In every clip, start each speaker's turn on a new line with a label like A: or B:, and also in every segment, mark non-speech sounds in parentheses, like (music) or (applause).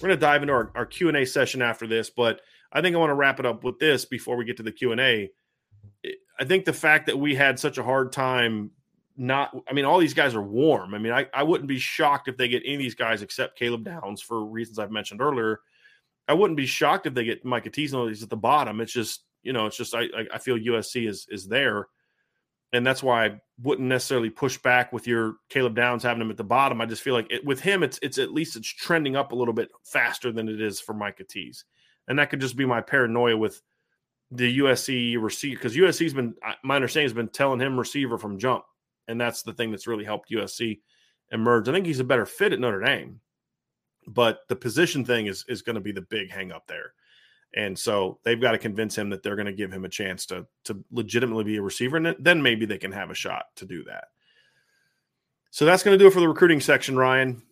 A: We're going to dive into our, our Q&A session after this, but I think I want to wrap it up with this before we get to the Q&A. I think the fact that we had such a hard time not I mean all these guys are warm. I mean I, I wouldn't be shocked if they get any of these guys except Caleb Downs for reasons I've mentioned earlier. I wouldn't be shocked if they get Micah Teasdale he's at the bottom. It's just you know it's just I I feel USC is is there and that's why I wouldn't necessarily push back with your Caleb Downs having him at the bottom. I just feel like it, with him, it's it's at least it's trending up a little bit faster than it is for Micah Tease, and that could just be my paranoia with the USC receiver because USC's been my understanding has been telling him receiver from jump, and that's the thing that's really helped USC emerge. I think he's a better fit at Notre Dame, but the position thing is is going to be the big hang up there. And so they've got to convince him that they're going to give him a chance to to legitimately be a receiver, and then maybe they can have a shot to do that. So that's going to do it for the recruiting section, Ryan.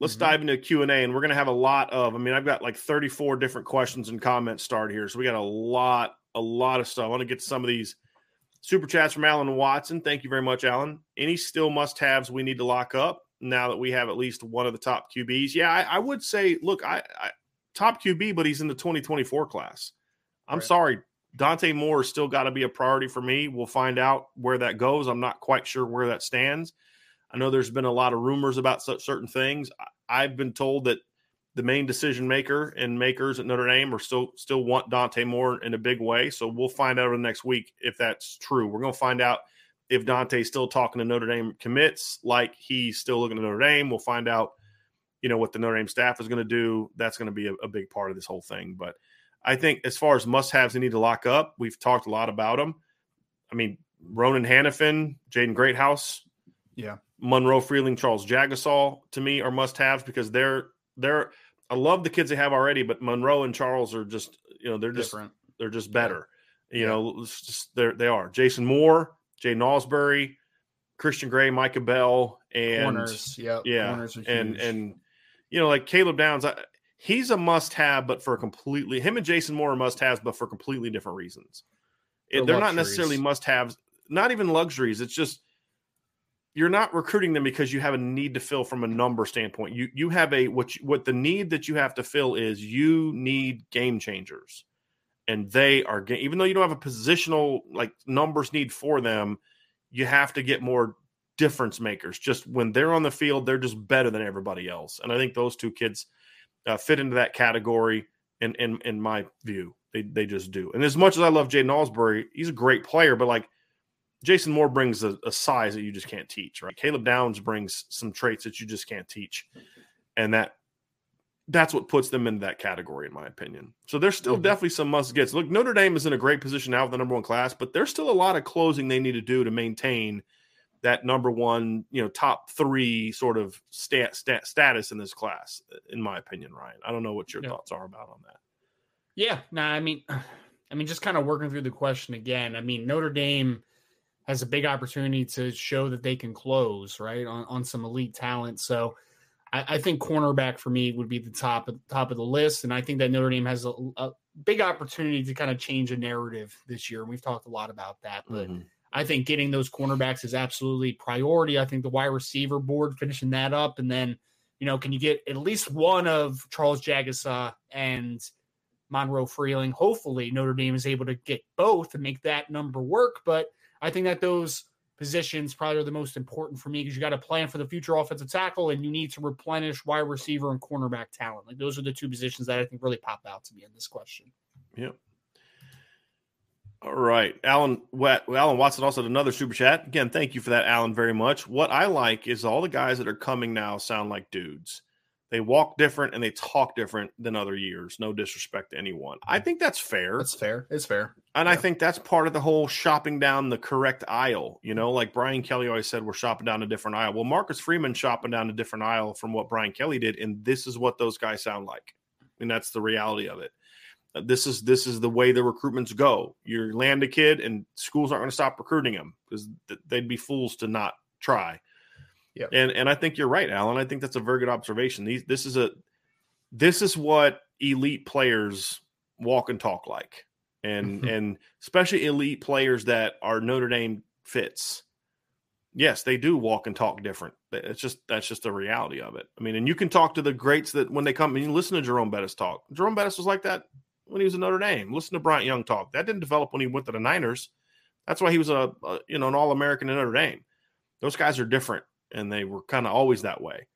A: Let's mm-hmm. dive into Q and A, and we're going to have a lot of. I mean, I've got like 34 different questions and comments started here, so we got a lot, a lot of stuff. I want to get to some of these super chats from Alan Watson. Thank you very much, Alan. Any still must haves we need to lock up now that we have at least one of the top QBs? Yeah, I, I would say, look, I, I top QB, but he's in the 2024 class. I'm right. sorry. Dante Moore still got to be a priority for me. We'll find out where that goes. I'm not quite sure where that stands. I know there's been a lot of rumors about such certain things. I've been told that the main decision maker and makers at Notre Dame are still still want Dante Moore in a big way. So we'll find out over the next week if that's true. We're going to find out if Dante's still talking to Notre Dame commits, like he's still looking at Notre Dame. We'll find out you know what the Notre Dame staff is going to do. That's going to be a, a, big part of this whole thing. But I think as far as must-haves, they need to lock up. We've talked a lot about them. I mean, Ronan Hannafin, Jaden Greathouse,
B: yeah,
A: Monroe Freeling, Charles Jagusah to me are must-haves because they're they're. I love the kids they have already, but Monroe and Charles are just you know they're just Different. they're just better. You yeah. know, just they they are. Jason Moore, Jay Ausberry, Christian Gray, Micah Bell, and
B: corners, yep.
A: yeah, corners and and you know, like Caleb Downs, I, he's a must have, but for completely him and Jason Moore are must haves, but for completely different reasons. It, they're not necessarily must haves, not even luxuries. It's just you're not recruiting them because you have a need to fill from a number standpoint. You you have a what you, what the need that you have to fill is you need game changers, and they are even though you don't have a positional like numbers need for them, you have to get more difference makers. Just when they're on the field, they're just better than everybody else. And I think those two kids uh, fit into that category. In, in in my view, they they just do. And as much as I love Jaden Ausberry, he's a great player, but like Jason Moore brings a, a, size that you just can't teach, right? Caleb Downs brings some traits that you just can't teach, and that that's what puts them in that category, in my opinion. So there's still mm-hmm. definitely some must gets. Look, Notre Dame is in a great position now with the number one class, but there's still a lot of closing they need to do to maintain that number one, you know, top three sort of stat, stat status in this class, in my opinion, Ryan. I don't know what your thoughts are about on that.
B: Yeah, no, nah, I mean, (sighs) I mean, just kind of working through the question again. I mean, Notre Dame, has a big opportunity to show that they can close right on, on some elite talent. So I, I think cornerback for me would be the top of top of the list, and I think that Notre Dame has a, a big opportunity to kind of change a narrative this year. And we've talked a lot about that, but. Mm-hmm. I think getting those cornerbacks is absolutely priority. I think the wide receiver board finishing that up, and then you know, can you get at least one of Charles Jagusah and Monroe Freeling? Hopefully, Notre Dame is able to get both and make that number work. But I think that those positions probably are the most important for me because you got to plan for the future offensive tackle and you need to replenish wide receiver and cornerback talent. Like those are the two positions that I think really pop out to me in this question.
A: Yep. All right. Alan Alan Watson also had another super chat. Again, thank you for that, Alan, very much. What I like is all the guys that are coming now sound like dudes. They walk different and they talk different than other years. No disrespect to anyone. I think that's fair.
B: That's fair. It's fair.
A: And yeah. I think that's part of the whole shopping down the correct aisle. You know, like Brian Kelly always said, we're shopping down a different aisle. Well, Marcus Freeman shopping down a different aisle from what Brian Kelly did. And this is what those guys sound like. And that's the reality of it. This is this is the way the recruitments go. You land a kid, and schools aren't going to stop recruiting him because th- they'd be fools to not try. Yeah, and and I think you're right, Alan. I think that's a very good observation. These this is a this is what elite players walk and talk like, and mm-hmm. and especially elite players that are Notre Dame fits. Yes, they do walk and talk different. It's just that's just the reality of it. I mean, and you can talk to the greats that when they come and you listen to Jerome Bettis talk. Jerome Bettis was like that when he was in Notre Dame. Listen to Bryant Young talk. That didn't develop when he went to the Niners. That's why he was a, a you know an All American in Notre Dame. Those guys are different, and they were kind of always that way.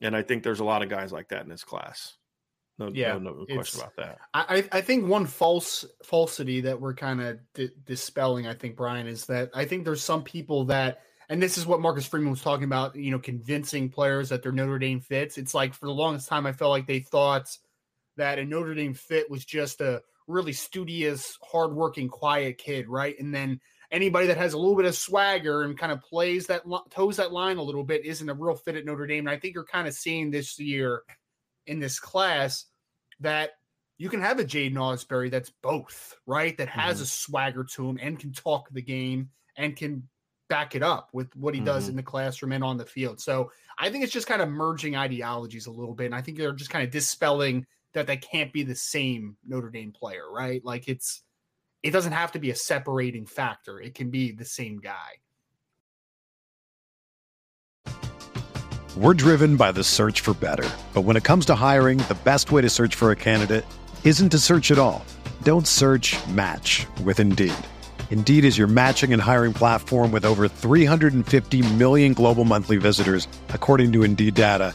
A: And I think there's a lot of guys like that in this class. No, yeah, no, no question about that.
B: I I think one false falsity that we're kind of di- dispelling, I think Brian, is that I think there's some people that, and this is what Marcus Freeman was talking about, you know, convincing players that their Notre Dame fits. It's like for the longest time, I felt like they thought that a Notre Dame fit was just a really studious, hardworking, quiet kid, right? And then anybody that has a little bit of swagger and kind of plays that toes that line a little bit isn't a real fit at Notre Dame. And I think you're kind of seeing this year in this class that you can have a Jaiden Ausberry that's both, right? That has mm-hmm. a swagger to him and can talk the game and can back it up with what he does mm-hmm. in the classroom and on the field. So I think it's just kind of merging ideologies a little bit. And I think they're just kind of dispelling that they can't be the same Notre Dame player, right? Like it's it doesn't have to be a separating factor. It can be the same guy.
C: We're driven by the search for better. But when it comes to hiring, the best way to search for a candidate isn't to search at all. Don't search, match with Indeed. Indeed is your matching and hiring platform with over 350 million global monthly visitors, according to Indeed data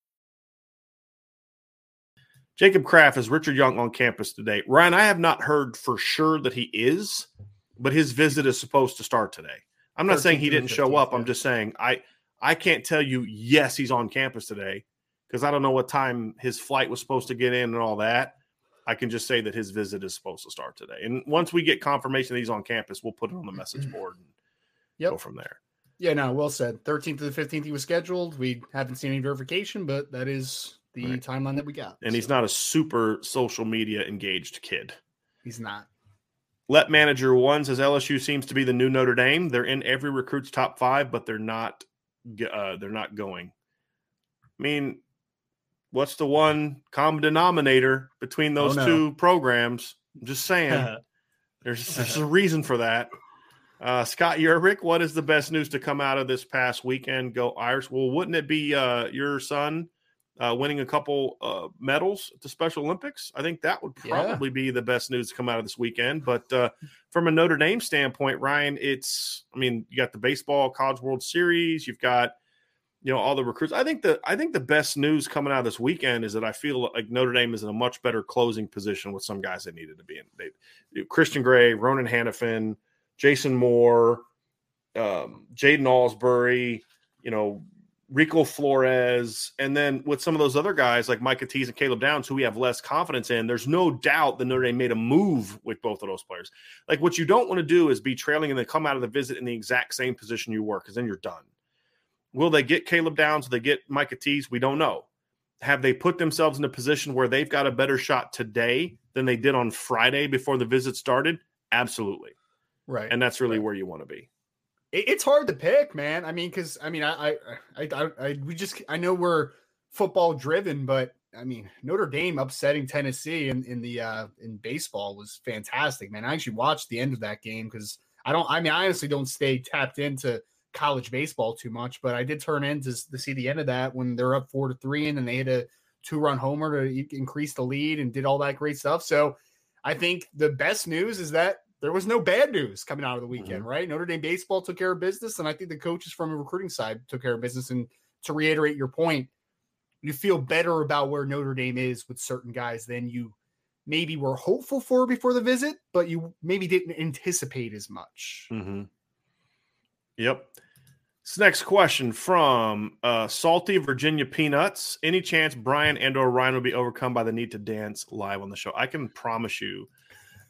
A: Jacob Kraft is Richard Young on campus today. Ryan, I have not heard for sure that he is, but his visit is supposed to start today. I'm not saying he didn't show up. I'm just saying I I can't tell you yes he's on campus today because I don't know what time his flight was supposed to get in and all that. I can just say that his visit is supposed to start today. And once we get confirmation that he's on campus, we'll put it on the message mm-hmm. board and yep. go from there.
B: Yeah, no, well said. 13th to the 15th he was scheduled. We haven't seen any verification, but that is the right. timeline that we got.
A: And so. he's not a super social media engaged kid.
B: He's not.
A: Let manager one says LSU seems to be the new Notre Dame. They're in every recruit's top five, but they're not. Uh, they're not going. I mean, what's the one common denominator between those oh, no. two programs? I'm just saying. (laughs) there's, there's a reason for that. Uh, Scott Yerbick, what is the best news to come out of this past weekend? Go Irish. Well, wouldn't it be uh, your son uh, winning a couple uh, medals at the Special Olympics. I think that would probably yeah. be the best news to come out of this weekend. But uh, from a Notre Dame standpoint, Ryan, it's I mean you got the baseball College World Series, you've got you know all the recruits. I think the I think the best news coming out of this weekend is that I feel like Notre Dame is in a much better closing position with some guys that needed to be in. They, Christian Gray, Ronan Hannafin, Jason Moore, um, Jaden Ausberry, you know Rico Flores, and then with some of those other guys like Micah Tease and Caleb Downs, who we have less confidence in, there's no doubt that Notre Dame made a move with both of those players. Like what you don't want to do is be trailing and then come out of the visit in the exact same position you were, because then you're done. Will they get Caleb Downs? Will they get Micah Tease? We don't know. Have they put themselves in a position where they've got a better shot today than they did on Friday before the visit started? Absolutely.
B: Right.
A: And that's really
B: right.
A: where you want to be
B: it's hard to pick, man. I mean, because I mean, I, I, I, I, we just, I know we're football driven, but I mean, Notre Dame upsetting Tennessee in in the uh in baseball was fantastic, man. I actually watched the end of that game because I don't, I mean, I honestly don't stay tapped into college baseball too much, but I did turn in to, to see the end of that when they're up four to three, and then they hit a two run homer to increase the lead and did all that great stuff. So I think the best news is that there was no bad news coming out of the weekend, mm-hmm. right? Notre Dame baseball took care of business, and I think the coaches from the recruiting side took care of business. And to reiterate your point, you feel better about where Notre Dame is with certain guys than you maybe were hopeful for before the visit, but you maybe didn't anticipate as much.
A: Mm-hmm. Yep. This next question from uh, Salty Virginia Peanuts. Any chance Brian and or Ryan will be overcome by the need to dance live on the show? I can promise you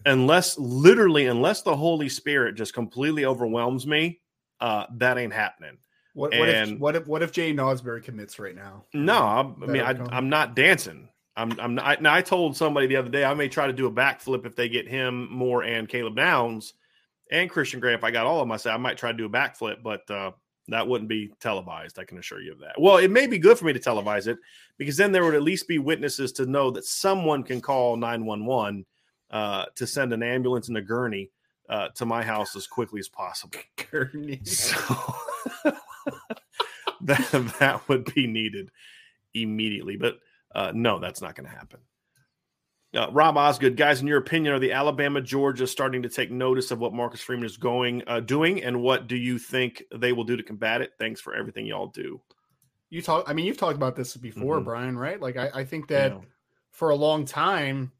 A: unless literally unless the Holy Spirit just completely overwhelms me, uh, that ain't happening.
B: What, what if what if what if Jay Nosbury commits right now?
A: No, I, I mean I, am not dancing. I'm I'm not. I, now I told somebody the other day I may try to do a backflip if they get him more and Caleb Downs and Christian Gray. If I got all of them, I say I might try to do a backflip, but uh, that wouldn't be televised. I can assure you of that. Well, it may be good for me to televise it because then there would at least be witnesses to know that someone can call nine one one uh, to send an ambulance and a gurney uh, to my house as quickly as possible. (laughs)
B: Gurney.
A: So (laughs) that that would be needed immediately, but uh, no, that's not going to happen. Uh, Rob Osgood, guys, in your opinion, are the Alabama Georgia starting to take notice of what Marcus Freeman is going uh, doing, and what do you think they will do to combat it? Thanks for everything y'all do.
B: You talk. I mean, you've talked about this before, mm-hmm. Brian. Right? Like, I, I think that yeah. for a long time,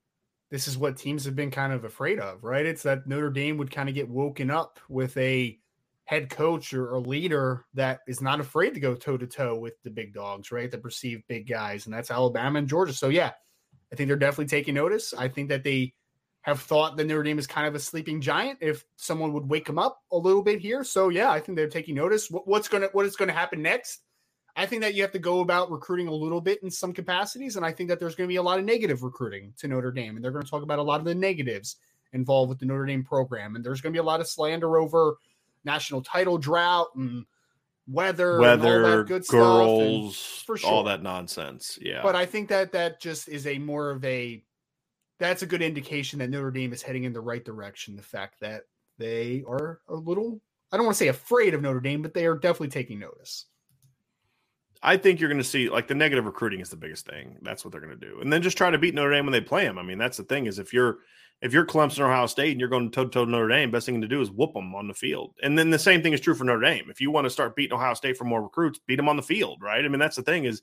B: this is what teams have been kind of afraid of, right? It's that Notre Dame would kind of get woken up with a head coach or a leader that is not afraid to go toe to toe with the big dogs, right? The perceived big guys, and that's Alabama and Georgia. So yeah, I think they're definitely taking notice. I think that they have thought that Notre Dame is kind of a sleeping giant if someone would wake them up a little bit here. So yeah, I think they're taking notice. what's gonna what is to happen next? I think that you have to go about recruiting a little bit in some capacities. And I think that there's going to be a lot of negative recruiting to Notre Dame. And they're going to talk about a lot of the negatives involved with the Notre Dame program. And there's going to be a lot of slander over national title drought and weather,
A: weather, and all that good girls, stuff. for sure. all that nonsense. Yeah.
B: But I think that that just is a more of a that's a good indication that Notre Dame is heading in the right direction. The fact that they are a little, I don't want to say afraid of Notre Dame, but they are definitely taking notice.
A: I think you're going to see like the negative recruiting is the biggest thing. That's what they're going to do, and then just try to beat Notre Dame when they play them. I mean, that's the thing is if you're if you're Clemson or Ohio State and you're going toe to toe Notre Dame, best thing to do is whoop them on the field. And then the same thing is true for Notre Dame. If you want to start beating Ohio State for more recruits, beat them on the field, right? I mean, that's the thing is,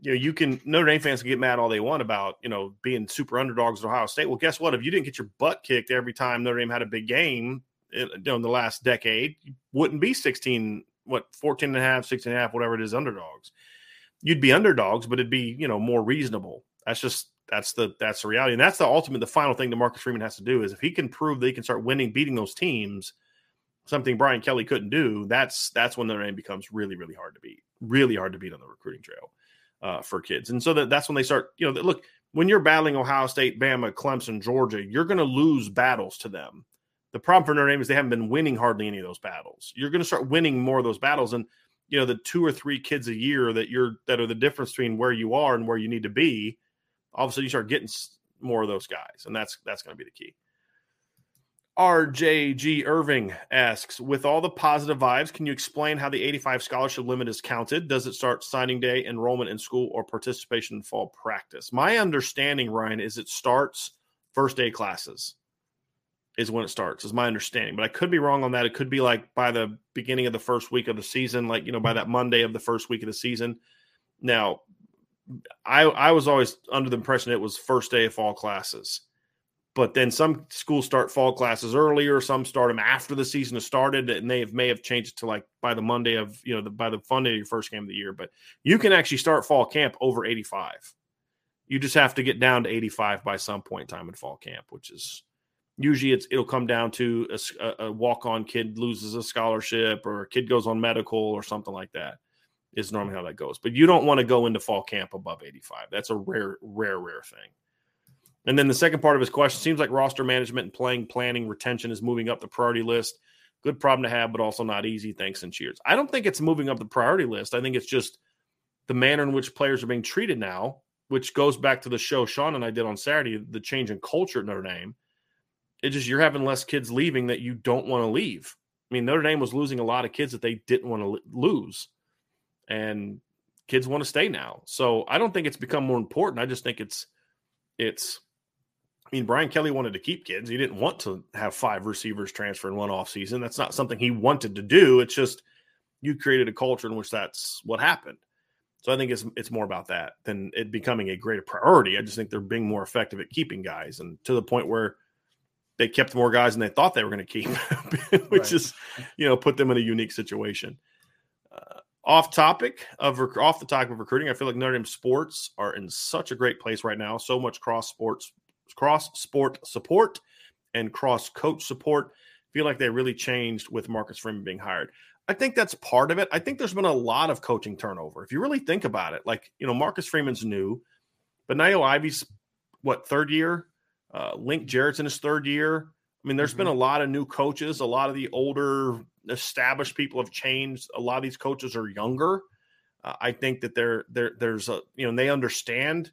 A: you know, you can Notre Dame fans can get mad all they want about you know being super underdogs at Ohio State. Well, guess what? If you didn't get your butt kicked every time Notre Dame had a big game eh, in, in the last decade, you wouldn't be 16, what 14 and a half, 16 and a half, whatever it is, underdogs you'd be underdogs, but it'd be you know more reasonable. That's just that's the that's the reality, and that's the ultimate, the final thing that Marcus Freeman has to do is if he can prove that he can start winning, beating those teams, something Brian Kelly couldn't do. That's that's when the name becomes really really hard to beat, really hard to beat on the recruiting trail. uh, for kids. And so that, that's when they start, you know, look, when you're battling Ohio State, Bama, Clemson, Georgia, you're going to lose battles to them. The problem for Notre Dame is they haven't been winning hardly any of those battles. You're going to start winning more of those battles. And, you know, the two or three kids a year that you're, that are the difference between where you are and where you need to be, all of a sudden you start getting more of those guys. And that's, that's going to be the key. RJG Irving asks, with all the positive vibes, can you explain how the 85 scholarship limit is counted? Does it start signing day, enrollment in school, or participation in fall practice? My understanding, Ryan, is it starts first day classes is when it starts, is my understanding. But I could be wrong on that. It could be like by the beginning of the first week of the season, like, you know, by that Monday of the first week of the season. Now, I I was always under the impression it was first day of fall classes but then some schools start fall classes earlier some start them after the season has started and they have, may have changed it to like by the monday of you know the, by the monday of your first game of the year but you can actually start fall camp over 85 you just have to get down to 85 by some point in time in fall camp which is usually it's it'll come down to a, a walk-on kid loses a scholarship or a kid goes on medical or something like that is normally how that goes but you don't want to go into fall camp above 85 that's a rare rare rare thing and then the second part of his question seems like roster management and playing planning retention is moving up the priority list. Good problem to have, but also not easy. Thanks and cheers. I don't think it's moving up the priority list. I think it's just the manner in which players are being treated now, which goes back to the show Sean and I did on Saturday, the change in culture at Notre Dame. It's just you're having less kids leaving that you don't want to leave. I mean, Notre Dame was losing a lot of kids that they didn't want to lose. And kids want to stay now. So I don't think it's become more important. I just think it's it's I mean, Brian Kelly wanted to keep kids. He didn't want to have five receivers transfer in one off season. That's not something he wanted to do. It's just you created a culture in which that's what happened. So I think it's it's more about that than it becoming a greater priority. I just think they're being more effective at keeping guys, and to the point where they kept more guys than they thought they were going to keep, (laughs) which right. is you know put them in a unique situation. Uh, off topic of off the topic of recruiting, I feel like Notre Dame sports are in such a great place right now. So much cross sports cross sport support and cross coach support. Feel like they really changed with Marcus Freeman being hired. I think that's part of it. I think there's been a lot of coaching turnover. If you really think about it, like, you know, Marcus Freeman's new, but Niele Ivey's what, third year? Uh, Link Jarrett's in his third year. I mean, there's mm-hmm. been a lot of new coaches. A lot of the older established people have changed. A lot of these coaches are younger. Uh, I think that they're, they're, there's a, you know, they understand.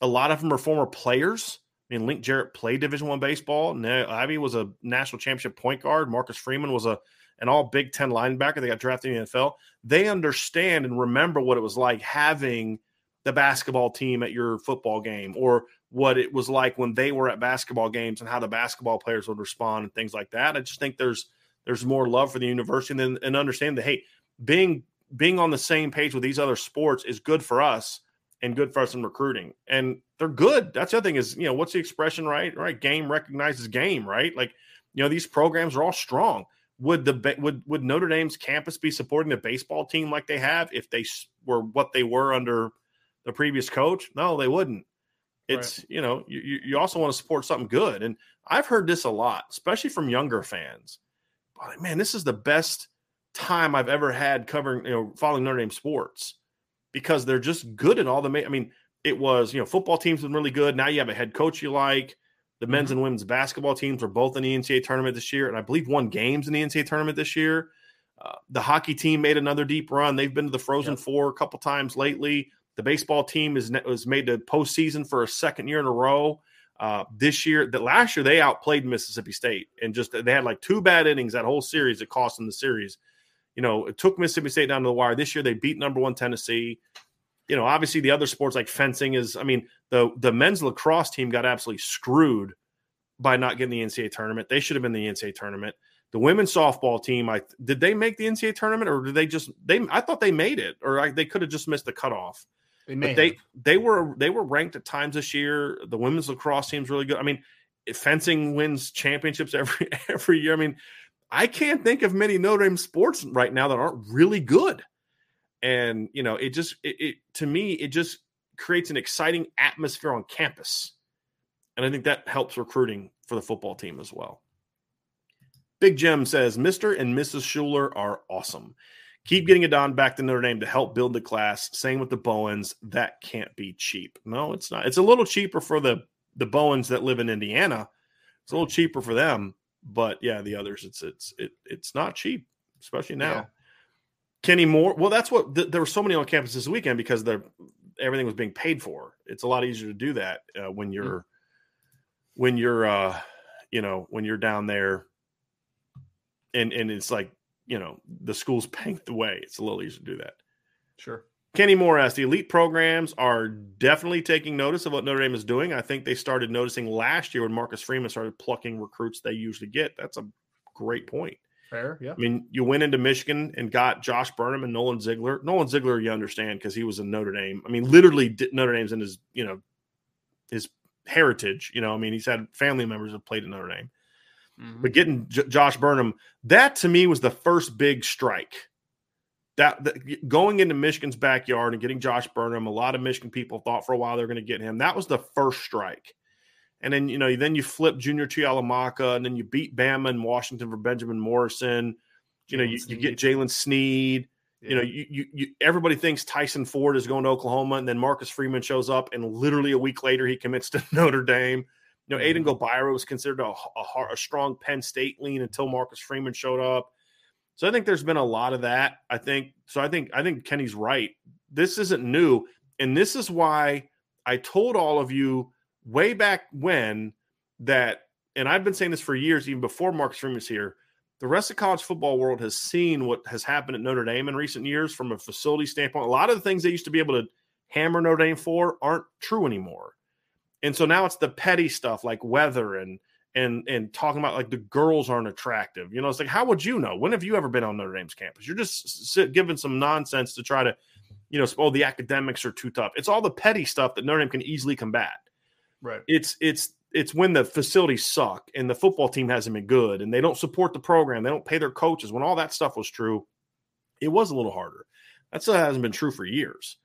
A: A lot of them are former players. I mean, Link Jarrett played Division One baseball. Niele Ivey was a national championship point guard. Marcus Freeman was a an all Big Ten linebacker. They got drafted in the NFL. They understand and remember what it was like having the basketball team at your football game, or what it was like when they were at basketball games, and how the basketball players would respond and things like that. I just think there's there's more love for the university and, and understand that hey, being being on the same page with these other sports is good for us and good for us in recruiting. And they're good. That's the other thing is, you know, what's the expression, right? Right. Game recognizes game, right? Like, you know, these programs are all strong. Would the would would Notre Dame's campus be supporting the baseball team like they have if they were what they were under the previous coach? No, they wouldn't. It's right. you know you you also want to support something good, and I've heard this a lot, especially from younger fans. But man, this is the best time I've ever had covering you know following Notre Dame sports because they're just good at all the. ma- I mean, it was you know football teams been really good. Now you have a head coach you like. The men's mm-hmm. and women's basketball teams were both in the NCAA tournament this year, and I believe won games in the NCAA tournament this year. Uh, the hockey team made another deep run. They've been to the Frozen yep. Four a couple times lately. The baseball team is was made to postseason for a second year in a row. Uh, this year, that last year they outplayed Mississippi State and just they had like two bad innings that whole series that cost them the series you know, it took Mississippi State down to the wire. This year they beat number one Tennessee. You know, obviously the other sports like fencing is, I mean, the the men's lacrosse team got absolutely screwed by not getting the NCAA tournament. They should have been the NCAA tournament. The women's softball team, I did they make the NCAA tournament or did they just they? I thought they made it, or I, they could have just missed the cutoff. They but they they were they were ranked at times this year. The women's lacrosse team's really good. I mean, fencing wins championships every (laughs) every year. I mean, I can't think of many Notre Dame sports right now that aren't really good. And you know, it just it, it to me it just creates an exciting atmosphere on campus. And I think that helps recruiting for the football team as well. Big Jim says Mr. and Mrs. Shuler are awesome. Keep getting Adon back to Notre Dame to help build the class. Same with the Bowens. That can't be cheap. No, it's not. It's a little cheaper for the the Bowens that live in Indiana. It's a little cheaper for them, but yeah, the others, it's it's it, it's not cheap, especially now. Yeah. Kenny Moore. Well, that's what th- there were so many on campus this weekend because the everything was being paid for. It's a lot easier to do that uh, when you're mm-hmm. when you're uh, you know when you're down there, and and it's like you know the school's (laughs) paying the way. It's a little easier to do that.
B: Sure.
A: Kenny Moore asked, the elite programs are definitely taking notice of what Notre Dame is doing. I think they started noticing last year when Marcus Freeman started plucking recruits they usually get. That's a great point.
B: Fair, yeah. I
A: mean, you went into Michigan and got Josh Burnham and Nolan Ziegler. Nolan Ziegler, you understand because he was in Notre Dame. I mean, literally Notre Dame's in his, you know, his heritage. You know, I mean, he's had family members that played in Notre Dame. Mm-hmm. But getting J- Josh Burnham, that to me was the first big strike that, that, going into Michigan's backyard and getting Josh Burnham, a lot of Michigan people thought for a while they're going to get him. That was the first strike. And then, you know, then you flip Junior Tuihalamaka and then you beat Bama and Washington for Benjamin Morrison. You know, you, you, get Jalen Sneed. Yeah. You know, you, you, you, everybody thinks Tyson Ford is going to Oklahoma, and then Marcus Freeman shows up, and literally a week later he commits to (laughs) Notre Dame. You know, mm-hmm. Aiden Gobaira was considered a, a, a strong Penn State lean until Marcus Freeman showed up. So I think there's been a lot of that. I think so. I think I think Kenny's right. This isn't new, and this is why I told all of you way back when that, and I've been saying this for years, even before Marcus Freeman was here. The rest of college football world has seen what has happened at Notre Dame in recent years from a facility standpoint. A lot of the things they used to be able to hammer Notre Dame for aren't true anymore. And so now it's the petty stuff like weather and and and talking about like the girls aren't attractive. You know, it's like how would you know? When have you ever been on Notre Dame's campus? You're just sit, giving some nonsense to try to, you know, oh the academics are too tough. It's all the petty stuff that Notre Dame can easily combat.
B: Right.
A: It's it's it's when the facilities suck and the football team hasn't been good and they don't support the program, they don't pay their coaches. When all that stuff was true, it was a little harder. That still hasn't been true for years.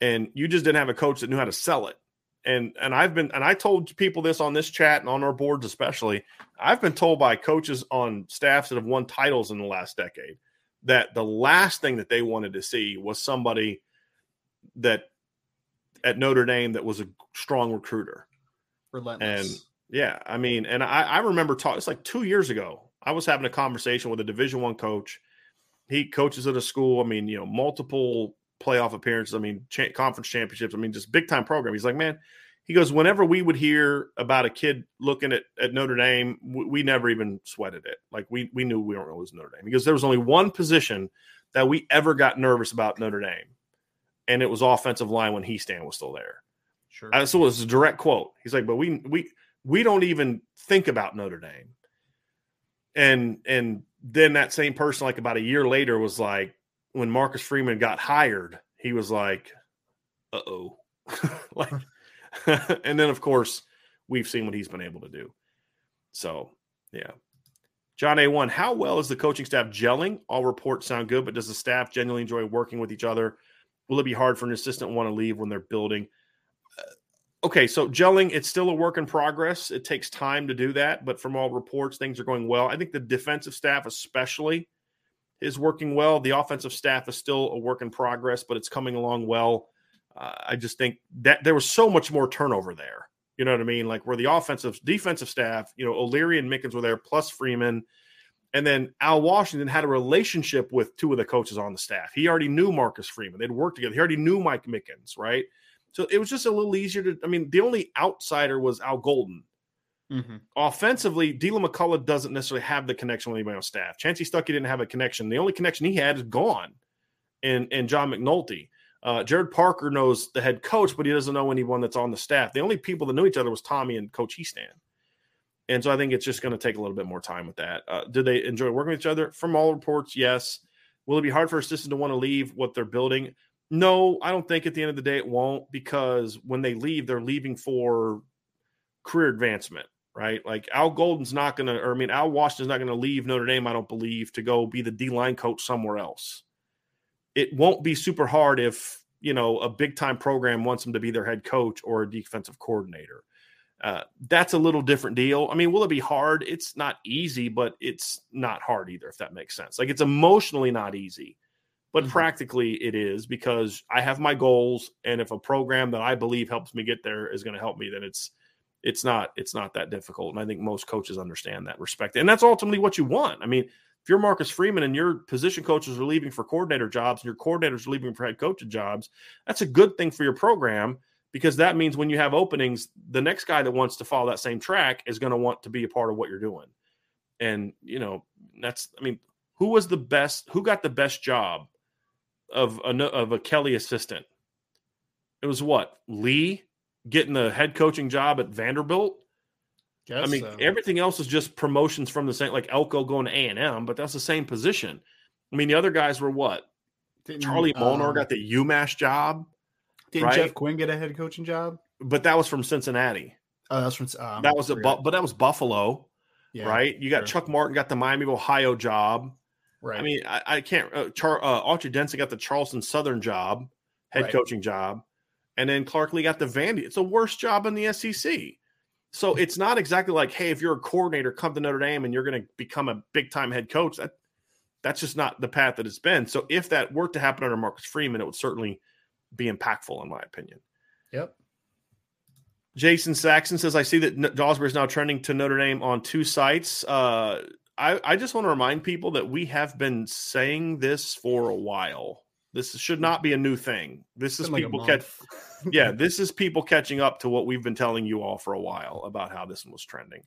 A: And you just didn't have a coach that knew how to sell it and and I've been and I told people this on this chat and on our boards especially. I've been told by coaches on staffs that have won titles in the last decade that the last thing that they wanted to see was somebody that at Notre Dame that was a strong recruiter.
B: Relentless.
A: And yeah, I mean, and I, I remember talking. It's like two years ago. I was having a conversation with a Division One coach. He coaches at a school. I mean, you know, multiple playoff appearances. I mean, cha- conference championships. I mean, just big time program. He's like, man, he goes, whenever we would hear about a kid looking at, at Notre Dame, we, we never even sweated it. Like we we knew we weren't going to lose Notre Dame because there was only one position that we ever got nervous about Notre Dame, and it was offensive line when Hiestand was still there.
B: Sure.
A: So it was a direct quote. He's like, but we we we don't even think about Notre Dame. And and then that same person, like about a year later, was like, when Marcus Freeman got hired, he was like, "Uh oh," (laughs) like, (laughs) and then of course we've seen what he's been able to do. So, yeah. John A1, how well is the coaching staff gelling? All reports sound good, but does the staff genuinely enjoy working with each other? Will it be hard for an assistant to want to leave when they're building? Uh, okay, so gelling, it's still a work in progress. It takes time to do that, but from all reports, things are going well. I think the defensive staff, especially, is working well. The offensive staff is still a work in progress, but it's coming along well. Uh, I just think that there was so much more turnover there. You know what I mean? Like where the offensive, defensive staff, you know, O'Leary and Mickens were there, plus Freeman. And then Al Washington had a relationship with two of the coaches on the staff. He already knew Marcus Freeman. They'd worked together. He already knew Mike Mickens, right? So it was just a little easier to. I mean, the only outsider was Al Golden, Mm-hmm. Offensively, Deland McCullough doesn't necessarily have the connection with anybody on staff. Chansi Stuckey didn't have a connection. The only connection he had is gone and, in John McNulty. Uh, Gerad Parker knows the head coach, but he doesn't know anyone that's on the staff. The only people that knew each other was Tommy and Coach Hiestand. And so I think it's just going to take a little bit more time with that. Uh, did they enjoy working with each other? From all reports, yes. Will it be hard for assistants to want to leave what they're building? No, I don't think at the end of the day it won't because when they leave, they're leaving for career advancement right? Like Al Golden's not going to, or I mean, Al Washington's not going to leave Notre Dame, I don't believe, to go be the D line coach somewhere else. It won't be super hard if, you know, a big time program wants him to be their head coach or a defensive coordinator. Uh, that's a little different deal. I mean, will it be hard? It's not easy, but it's not hard either, if that makes sense. Like it's emotionally not easy but
B: Mhm.
A: practically it is because I have my goals, and if a program that I believe helps me get there is going to help me, then it's it's not it's not that difficult. And I think most coaches understand that respect, and that's ultimately what you want. I mean, if you're Marcus Freeman and your position coaches are leaving for coordinator jobs and your coordinators are leaving for head coaching jobs, that's a good thing for your program because that means when you have openings, the next guy that wants to follow that same track is going to want to be a part of what you're doing. And you know, that's I mean, who was the best? Who got the best job of a of a Kelly assistant? It was what Lea getting the head coaching job at Vanderbilt. I mean,
B: so.
A: everything else is just promotions from the same, like Elko going to A and M, but that's the same position. I mean, the other guys were what?
B: Didn't,
A: Charlie Molnar
B: um,
A: got the UMass job,
B: Didn't
A: right?
B: Jeff Quinn get a head coaching job?
A: but that was from Cincinnati.
B: Oh, that's from um,
A: that was a. Bu- but that was Buffalo,
B: Yeah,
A: right? You got
B: sure.
A: Chuck Martin got the Miami of Ohio job.
B: Right.
A: I mean, I, I can't. Uh, Char, uh, Autry Denson got the Charleston Southern job, head
B: Right.
A: coaching job, and then Clark Lea got the Vandy. It's the worst job in the SEC. So it's not exactly like, hey, if you're a coordinator, come to Notre Dame and you're going to become a big time head coach. That that's just not the path that it's been. So if that were to happen under Marcus Freeman, it would certainly be impactful, in my opinion.
B: yep.
A: Jason Saxon says, I see that Dawsbury is now trending to Notre Dame on two sites. Uh, I, I just want to remind people that we have been saying this for a while. This should not be a new thing. This is
B: Been like
A: people catch, (laughs) yeah, this is people catching up to what we've been telling you all for a while about how this one was trending.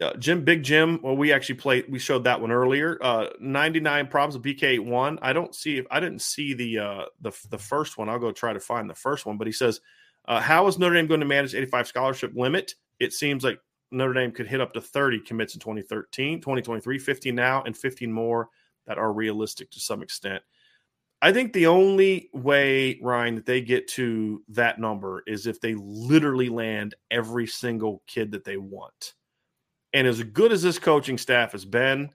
A: Uh, Jim, Big Jim. Well, we actually played. We showed that one earlier. Uh, Ninety nine problems with BK one. I don't see. if I didn't see the uh, the the first one. I'll go try to find the first one. But he says, uh, "How is Notre Dame going to manage eighty five scholarship limit? It seems like Notre Dame could hit up to thirty commits in 2013, 2023, 15 now, and fifteen more that are realistic to some extent." I think the only way, Ryan, that they get to that number is if they literally land every single kid that they want. And as good as this coaching staff has been,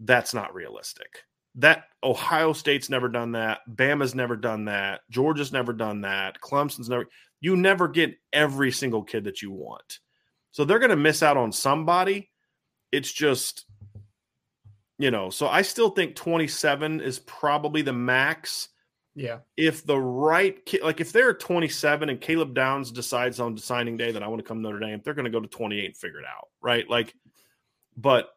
A: that's not realistic. That Ohio State's never done that. Bama's never done that. Georgia's never done that. Clemson's never. You never get every single kid that you want. So they're going to miss out on somebody. It's just, you know, so I still think 27 is probably the max
B: Yeah.
A: if the right like if they're 27 and Caleb Downs decides on signing day that I want to come to Notre Dame, they're going to go to 28 and figure it out, right? Like, but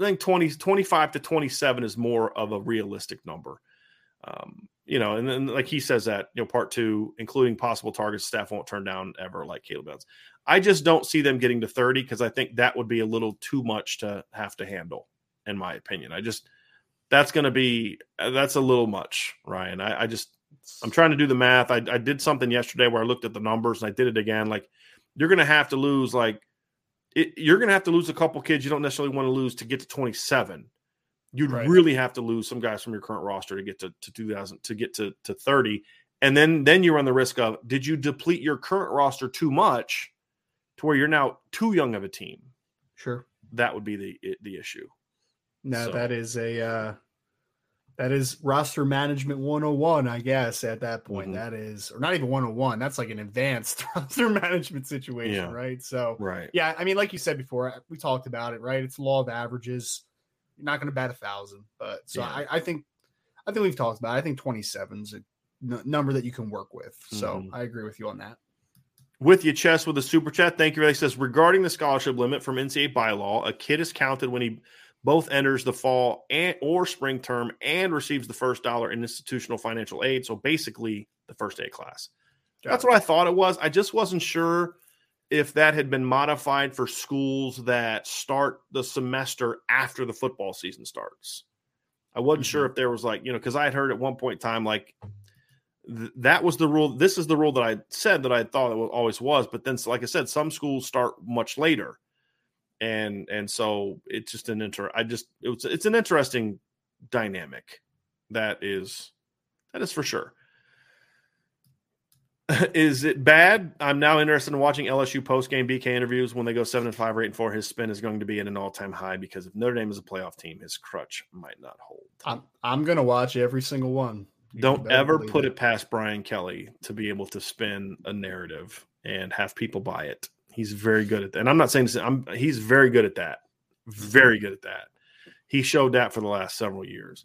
A: I think 20, 25 to 27 is more of a realistic number. Um, you know, and then like he says that, you know, part two, including possible targets, staff won't turn down ever like Caleb Downs. I just don't see them getting to 30 because I think that would be a little too much to have to handle, in my opinion. I just that's going to be uh, that's a little much, Ryan. I, I just I'm trying to do the math. I, I did something yesterday where I looked at the numbers and I did it again. Like you're going to have to lose like it, you're going to have to lose a couple kids you don't necessarily want to lose to get to 27. You'd
B: Right.
A: really have to lose some guys from your current roster to get to, to 2000 to get to, to 30. And then then you run the risk of did you deplete your current roster too much to where you're now too young of a team?
B: Sure.
A: That would be the the issue.
B: No,
A: So-
B: that is a uh that is roster management 101, I guess, at that point.
A: Mhm.
B: That is or not even 101. That's like an advanced (laughs) roster management situation,
A: Yeah.
B: right? So
A: Right.
B: yeah, I mean, like you said before, uh, we talked about it, right? It's law of averages. You're not going to bat a thousand, but so
A: Yeah.
B: I, I think, I think we've talked about. It. I think 27 is a n- number that you can work with. So
A: Mhm.
B: I agree with you on that.
A: With you, Chess, with a super chat. Thank you. He says regarding the scholarship limit from NCAA bylaw, a kid is counted when he both enters the fall and or spring term and receives the first dollar in institutional financial aid. So basically, the first day class.
B: Got
A: That's
B: it.
A: what I thought it was. I just wasn't sure if that had been modified for schools that start the semester after the football season starts. I wasn't sure mm-hmm. if there was like, you know, because I had heard at one point in time, like th- that was the rule. This is the rule that I said that I thought it wa- always was. But then, like I said, some schools start much later. And and so it's just an inter I just it was it's an interesting dynamic that is that is for sure. (laughs) is it bad? I'm now interested in watching LSU post game BK interviews when they go seven and five or eight and four. His spin is going to be at an all time high because if Notre Dame is a playoff team, his crutch might not hold.
B: I'm I'm gonna watch every single one. You
A: Don't ever put it past Brian Kelly to be able to spin a narrative and have people buy it. He's very good at that. And I'm not saying this, I'm he's very good at that. Mm-hmm. Very good at that. He showed that for the last several years.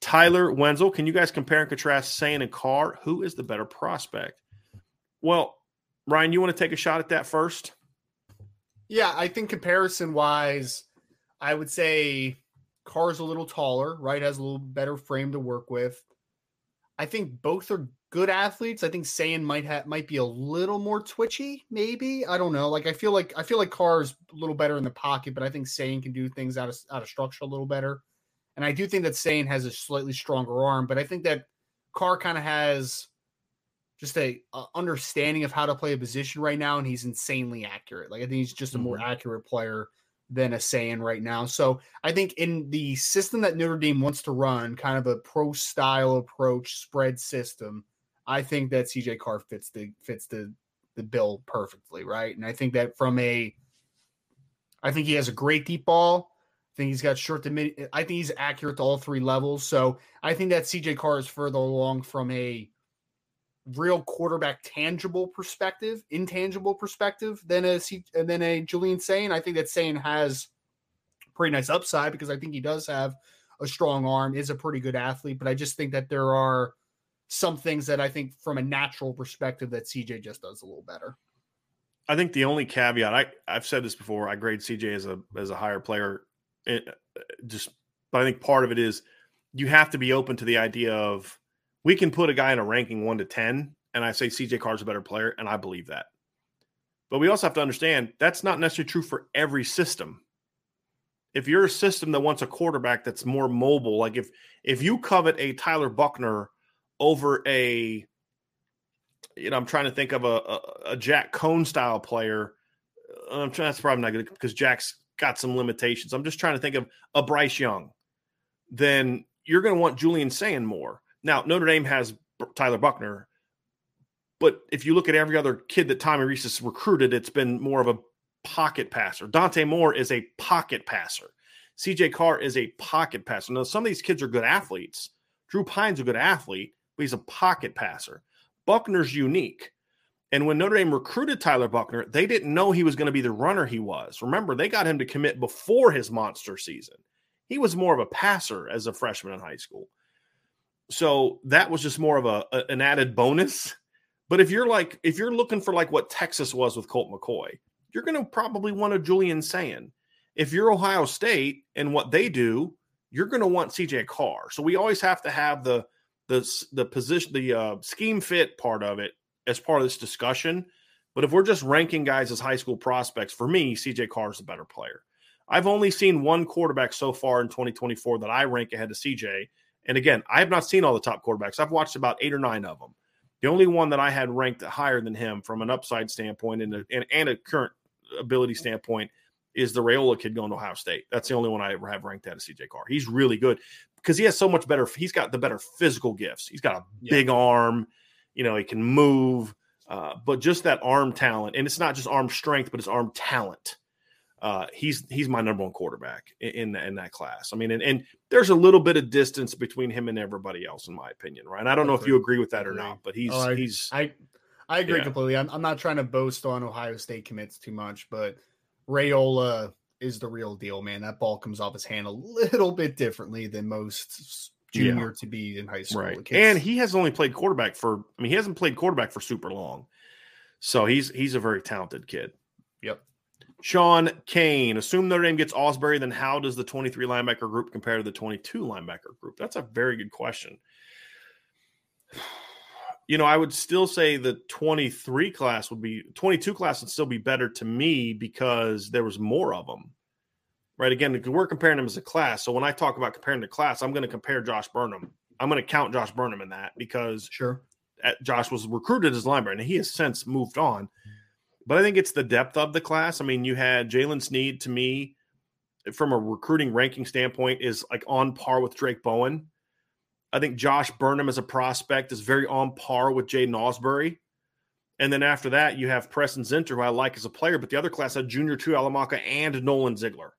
A: Tyler Wenzel, can you guys compare and contrast Sayin and Carr? Who is the better prospect? Well, Ryan, you want to take a shot at that first?
B: Yeah, I think comparison wise, I would say Carr's a little taller, right? Has a little better frame to work with. I think both are good athletes. I think Sayin might have might be a little more twitchy, maybe. I don't know. Like I feel like I feel like Carr's a little better in the pocket, but I think Sayin can do things out of out of structure a little better. And I do think that Sayin has a slightly stronger arm, but I think that Carr kind of has just a, a, understanding of how to play a position right now, and he's insanely accurate. Like I think he's just a more mm-hmm. accurate player than a Sayin right now. So I think in the system that Notre Dame wants to run, kind of a pro style approach spread system, I think that CJ Carr fits the fits the the bill perfectly, right? And I think that from a I think he has a great deep ball. I think he's got short to mid. I think he's accurate to all three levels. So I think that CJ Carr is further along from a real quarterback tangible perspective, intangible perspective than a and then a Julian Sayin. I think that Sayin has pretty nice upside because I think he does have a strong arm, is a pretty good athlete, but I just think that there are some things that I think from a natural perspective that CJ just does a little better.
A: I think the only caveat I I've said this before, I grade CJ as a as a higher player it, eh, just but I think part of it is you have to be open to the idea of we can put a guy in a ranking one to 10, and I say CJ Carr's a better player, and I believe that. But we also have to understand that's not necessarily true for every system. If you're a system that wants a quarterback that's more mobile, like if if you covet a Tyler Buchner over a, you know, I'm trying to think of a, a, a Jack Coan style player. Uh, I'm trying. That's probably not good because Jack's got some limitations. I'm just trying to think of a Bryce Young. Then you're going to want Julian Sayin more. Now, Notre Dame has Tyler Buchner, but if you look at every other kid that Tommy Rees has recruited, it's been more of a pocket passer. Dante Moore is a pocket passer. CJ Carr is a pocket passer. Now, some of these kids are good athletes. Drew Pyne's a good athlete, but he's a pocket passer. Buchner's unique. And when Notre Dame recruited Tyler Buchner, they didn't know he was going to be the runner he was. Remember, they got him to commit before his monster season. He was more of a passer as a freshman in high school. So that was just more of a, a, an added bonus. But if you're like if you're looking for like what Texas was with Colt McCoy, you're going to probably want a Julian Sayin. If you're Ohio State and what they do, you're going to want CJ Carr. So we always have to have the the the position the uh, scheme fit part of it as part of this discussion. But if we're just ranking guys as high school prospects, for me, CJ Carr is a better player. I've only seen one quarterback so far in 2024 that I rank ahead of CJ, and again, I have not seen all the top quarterbacks. I've watched about eight or nine of them. The only one that I had ranked higher than him from an upside standpoint and a, and, and a current ability standpoint is the Raiola kid going to Ohio State. That's the only one I ever have ranked out of CJ Carr. He's really good because he has so much better. He's got the better physical gifts. He's got a yeah. big arm. You know, he can move. Uh, but just that arm talent, and it's not just arm strength, but it's arm talent uh, he's he's my number one quarterback in in, in that class. I mean, and, and, there's a little bit of distance between him and everybody else, in my opinion, right? And I don't know if you agree with that or not, but he's oh, I, he's
B: I I agree yeah. completely. I'm, I'm not trying to boast on Ohio State commits too much, but Raiola is the real deal, man. That ball comes off his hand a little bit differently than most junior yeah. to be in high school.
A: Right. And he has only played quarterback for I mean, he hasn't played quarterback for super long. So he's he's a very talented kid.
B: Yep.
A: Sean Kane, assume Notre Dame gets Ausberry, then how does the 23 linebacker group compare to the 22 linebacker group? That's a very good question. You know, I would still say the 23 class would be 22 class would still be better to me because there was more of them. Right. Again, we're comparing them as a class. So when I talk about comparing the class, I'm going to compare Josh Burnham. I'm going to count Josh Burnham in that because
B: sure,
A: Josh was recruited as linebacker and he has since moved on. But I think it's the depth of the class. I mean, you had Jaylen Sneed to me, from a recruiting ranking standpoint, is like on par with Drayk Bowen. I think Josh Burnham as a prospect is very on par with Jaden Ausberry. And then after that, you have Preston Zinter, who I like as a player, but the other class had Junior Tuihalamaka and Nolan Ziegler.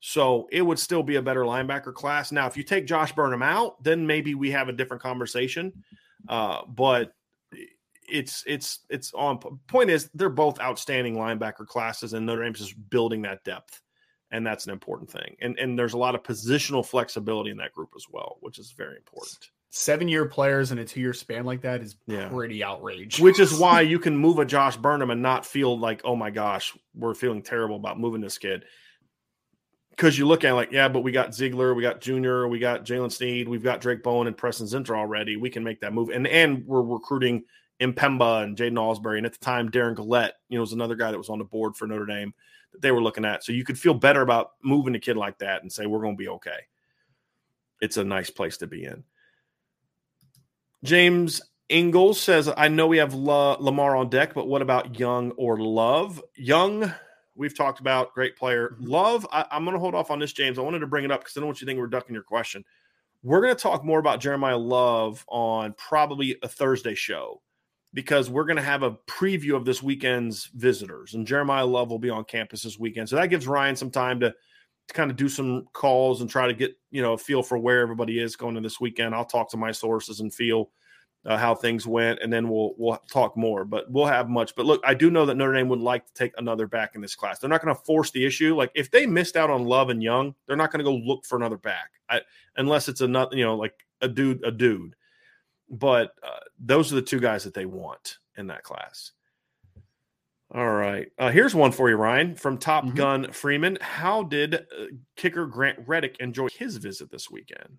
A: So it would still be a better linebacker class. Now, if you take Josh Burnham out, then maybe we have a different conversation. Uh, but it's it's it's on point is they're both outstanding linebacker classes and Notre Dame's just building that depth and that's an important thing. And and there's a lot of positional flexibility in that group as well, which is very important.
B: Seven year players in a two year span like that is
A: Yeah.
B: pretty outrageous.
A: Which is why (laughs) you can move a Josh Burnham and not feel like, oh my gosh, we're feeling terrible about moving this kid. Because you look at it like, yeah, but we got Ziegler, we got Junior, we got Jaylen Sneed, we've got Drayk Bowen and Preston Zinter already. We can make that move. And and we're recruiting M'Pemba and Jaden Ausberry. And at the time, Darren Gillette, you know, was another guy that was on the board for Notre Dame that they were looking at. So you could feel better about moving a kid like that and say, we're going to be okay. It's a nice place to be in. James Ingalls says, I know we have La- Lamar on deck, but what about Young or Love? Young, we've talked about, great player. Mm-hmm. Love, I, I'm going to hold off on this, James. I wanted to bring it up because I don't want you to think we're ducking your question. We're going to talk more about Jeremiah Love on probably a Thursday show because we're going to have a preview of this weekend's visitors, and Jeremiah Love will be on campus this weekend. So that gives Ryan some time to, to kind of do some calls and try to get you know a feel for where everybody is going to this weekend. I'll talk to my sources and feel uh, how things went, and then we'll we'll talk more. But we'll have much. But look, I do know that Notre Dame would like to take another back in this class. They're not going to force the issue. Like if they missed out on Love and Young, they're not going to go look for another back, I, unless it's another you know like a dude a dude. But uh, those are the two guys that they want in that class. All right. Uh, here's one for you, Ryan, from Top
B: Mhm.
A: Gun Freeman. How did uh, kicker Grant Reddick enjoy his visit this weekend?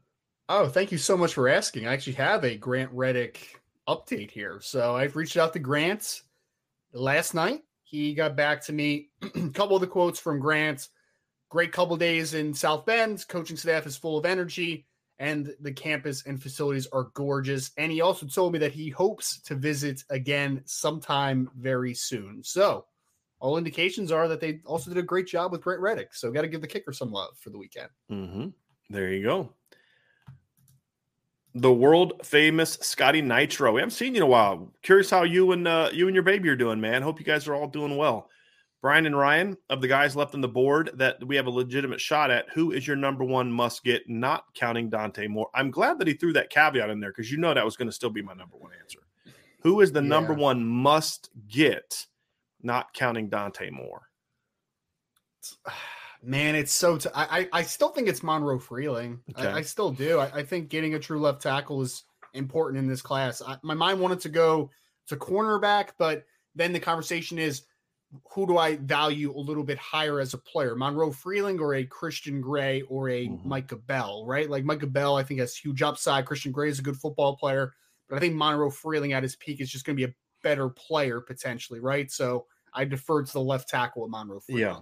B: Oh, thank you so much for asking. I actually have a Grant Reddick update here. So I've reached out to Grant last night. He got back to me. a (clears throat) couple of the quotes from Grant. Great couple days in South Bend. Coaching staff is full of energy, and the campus and facilities are gorgeous. And he also told me that he hopes to visit again sometime very soon. So all indications are that they also did a great job with Grant Reddick. So got to give the kicker some love for the weekend.
A: Mm-hmm. There you go. The world famous Scotty Nitro. We haven't seen you in a while. Curious how you and uh, you and your baby are doing, man. Hope you guys are all doing well. Brian and Ryan, of the guys left on the board that we have a legitimate shot at, who is your number one must get, not counting Dante Moore? I'm glad that he threw that caveat in there because you know that was going to still be my number one answer. Who is the number one must get, not counting Dante Moore? (sighs)
B: Man, it's so. T- I, I I still think it's Monroe Freeling.
A: Okay.
B: I, I still do. I, I think getting a true left tackle is important in this class. I, my mind wanted to go to cornerback, but then the conversation is who do I value a little bit higher as a player, Monroe Freeling or a Christian Gray or a
A: Mhm.
B: Micah Bell, right? Like Micah Bell, I think has huge upside. Christian Gray is a good football player, but I think Monroe Freeling at his peak is just going to be a better player potentially, right? So I defer to the left tackle with Monroe Freeling.
A: Yeah.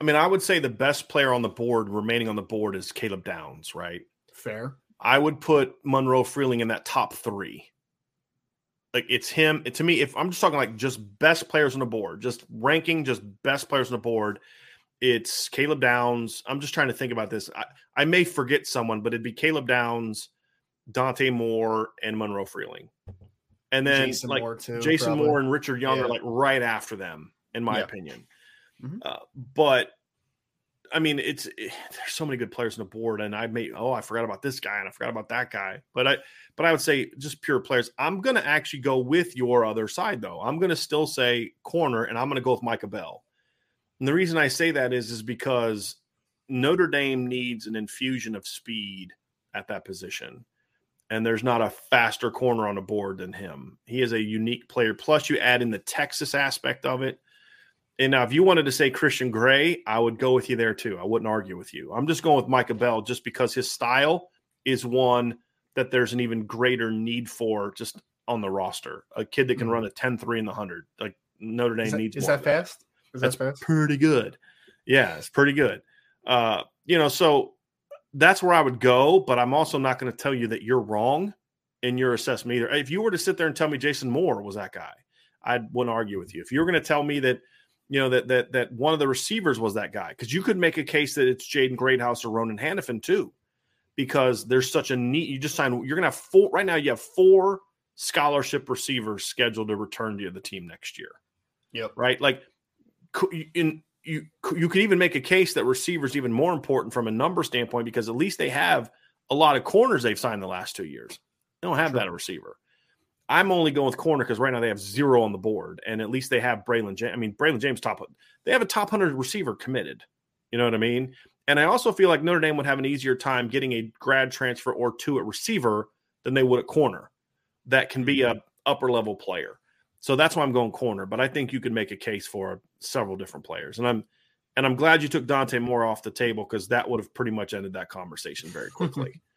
A: I mean, I would say the best player on the board, remaining on the board, is Caleb Downs, right?
B: Fair.
A: I would put Monroe Freeling in that top three. Like it's him. It, to me, if I'm just talking like just best players on the board, just ranking just best players on the board, it's Caleb Downs. I'm just trying to think about this. I, I may forget someone, but it'd be Caleb Downs, Dante Moore, and Monroe Freeling. And then
B: Jason
A: like
B: Moore too.
A: Jason
B: probably.
A: Moore and Richard Young
B: Yeah.
A: are like right after them, in my
B: Yeah.
A: opinion.
B: Mhm.
A: Uh, but I mean, it's it, there's so many good players on the board, and I may oh I forgot about this guy and I forgot about that guy. But I but I would say just pure players. I'm gonna actually go with your other side though. I'm gonna still say corner, and I'm gonna go with Micah Bell. And the reason I say that is is because Notre Dame needs an infusion of speed at that position. And there's not a faster corner on the board than him. He is a unique player. Plus, you add in the Texas aspect of it. And now, if you wanted to say Christian Gray, I would go with you there too. I wouldn't argue with you. I'm just going with Micah Bell just because his style is one that there's an even greater need for just on the roster. A kid that can
B: Mhm.
A: run a 10 3 in the 100. Like Notre Dame
B: Is that,
A: needs
B: is that fast? Is
A: that's
B: that fast?
A: pretty good. Yeah, it's pretty good. Uh, you know, so that's where I would go, but I'm also not going to tell you that you're wrong in your assessment either. If you were to sit there and tell me Jason Moore was that guy, I wouldn't argue with you. If you were going to tell me that, you know, that that that one of the receivers was that guy, because you could make a case that it's Jaden Greathouse or Ronan Hanafin too, because there's such a neat. You just signed. You're going to have four right now. You have four scholarship receivers scheduled to return to the team next year
B: Yep.
A: right? Like in you you could even make a case that receivers even more important from a number standpoint because at least they have a lot of corners they've signed the last two years. They don't have that at receiver. I'm only going with corner because right now they have zero on the board, and at least they have Braylon James. I mean, Braylon James top. They have a top hundred receiver committed. You know what I mean? And I also feel like Notre Dame would have an easier time getting a grad transfer or two at receiver than they would at corner. That can be a mm-hmm. upper level player. So that's why I'm going corner. But I think you could make a case for several different players. And I'm and I'm glad you took Dante Moore off the table because that would have pretty much ended that conversation very quickly. (laughs)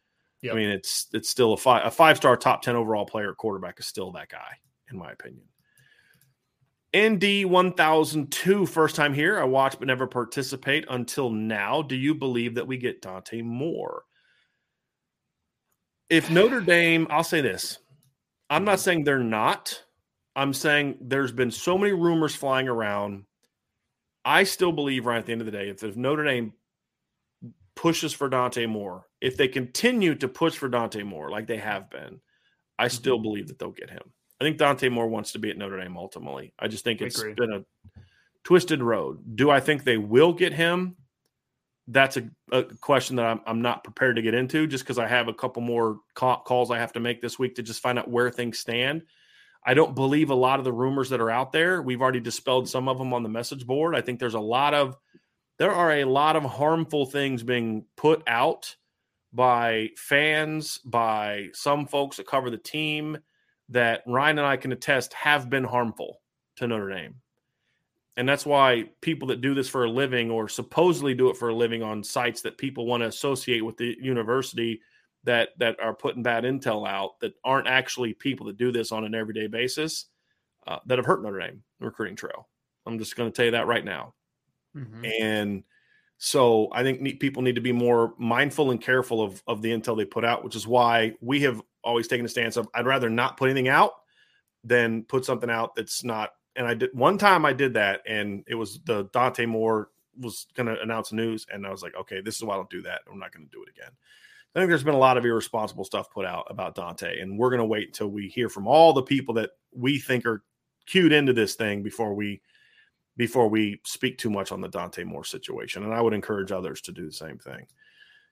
A: yep. I mean, it's it's still a five a five star top ten overall player quarterback is still that guy, in my opinion. ND 1002, first time here. I watch but never participate until now. Do you believe that we get Dante Moore? If Notre Dame, I'll say this. I'm not saying they're not. I'm saying there's been so many rumors flying around. I still believe, right at the end of the day, if, if Notre Dame pushes for Dante Moore, if they continue to push for Dante Moore like they have been, I still mm-hmm. believe that they'll get him. I think Dante Moore wants to be at Notre Dame ultimately. I just think it's been a twisted road. Do I think they will get him? That's a, a question that I'm, I'm, not prepared to get into just because I have a couple more calls I have to make this week to just find out where things stand. I don't believe a lot of the rumors that are out there. We've already dispelled some of them on the message board. I think there's a lot of there are a lot of harmful things being put out by fans, by some folks that cover the team that Ryan and I can attest have been harmful to Notre Dame. And that's why people that do this for a living or supposedly do it for a living on sites that people want to associate with the university that that are putting bad intel out that aren't actually people that do this on an everyday basis uh, that have hurt Notre Dame recruiting trail. I'm just going to tell you that right now. Mm-hmm. And so I think people need to be more mindful and careful of, of the intel they put out, which is why we have always taken a stance of I'd rather not put anything out than put something out that's not. And I did one time I did that, and it was the Dante Moore was going to announce news, and I was like, okay, this is why I don't do that. I'm not going to do it again. I think there's been a lot of irresponsible stuff put out about Dante, and we're going to wait until we hear from all the people that we think are cued into this thing before we before we speak too much on the Dante Moore situation. And I would encourage others to do the same thing.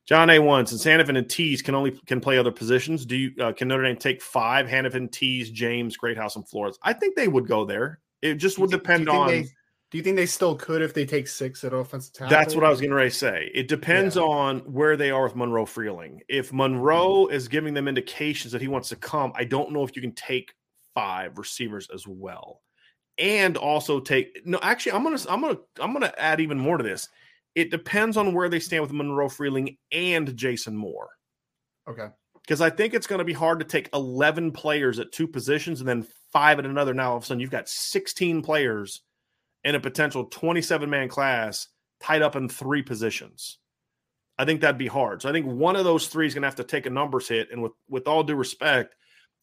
A: John A. One, since Hanafin and Tease can only can play other positions, do you uh, can Notre Dame take five? Hanafin, Tease, James, Greathouse, and Flores. I think they would go there. It just would depend on.
B: They, do you think they still could if they take six at offensive tackle?
A: That's what I was going to say. It depends yeah. on where they are with Monroe Freeling. If Monroe mm-hmm. is giving them indications that he wants to come, I don't know if you can take five receivers as well, and also take. No, actually, I'm gonna I'm gonna I'm gonna add even more to this it depends on where they stand with Monroe Freeling and Jason Moore.
B: Okay.
A: Because I think it's going to be hard to take 11 players at two positions and then five at another. Now, all of a sudden, you've got 16 players in a potential 27 man class tied up in three positions. I think that'd be hard. So I think one of those three is going to have to take a numbers hit. And with, with all due respect,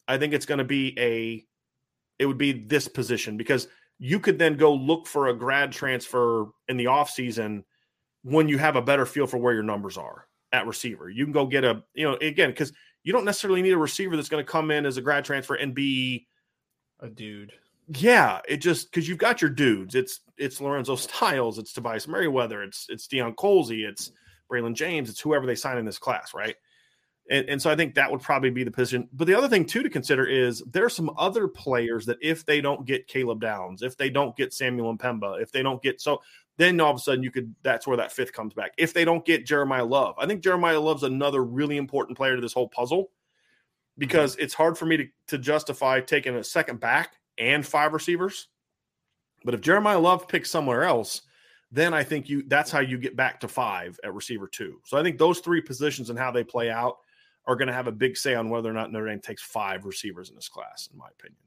A: I think it's going to be a, it would be this position because you could then go look for a grad transfer in the offseason when you have a better feel for where your numbers are at receiver. You can go get a, you know, again, because you don't necessarily need a receiver that's going to come in as a grad transfer and be
B: a dude.
A: Yeah, it just because you've got your dudes. It's it's Lorenzo (laughs) Styles, it's Tobias Merriweather, it's it's Deion Colzie, it's Braylon James, it's whoever they sign in this class, right? And, and so I think that would probably be the position. But the other thing too to consider is there are some other players that if they don't get Caleb Downs, if they don't get Samuel M'Pemba, if they don't get so then all of a sudden you could that's where that fifth comes back. If they don't get Jeremiah Love, I think Jeremiah Love's another really important player to this whole puzzle because it's hard for me to, to justify taking a second back and five receivers. But if Jeremiah Love picks somewhere else, then I think you that's how you get back to five at receiver two. So I think those three positions and how they play out are going to have a big say on whether or not Notre Dame takes five receivers in this class, in my opinion.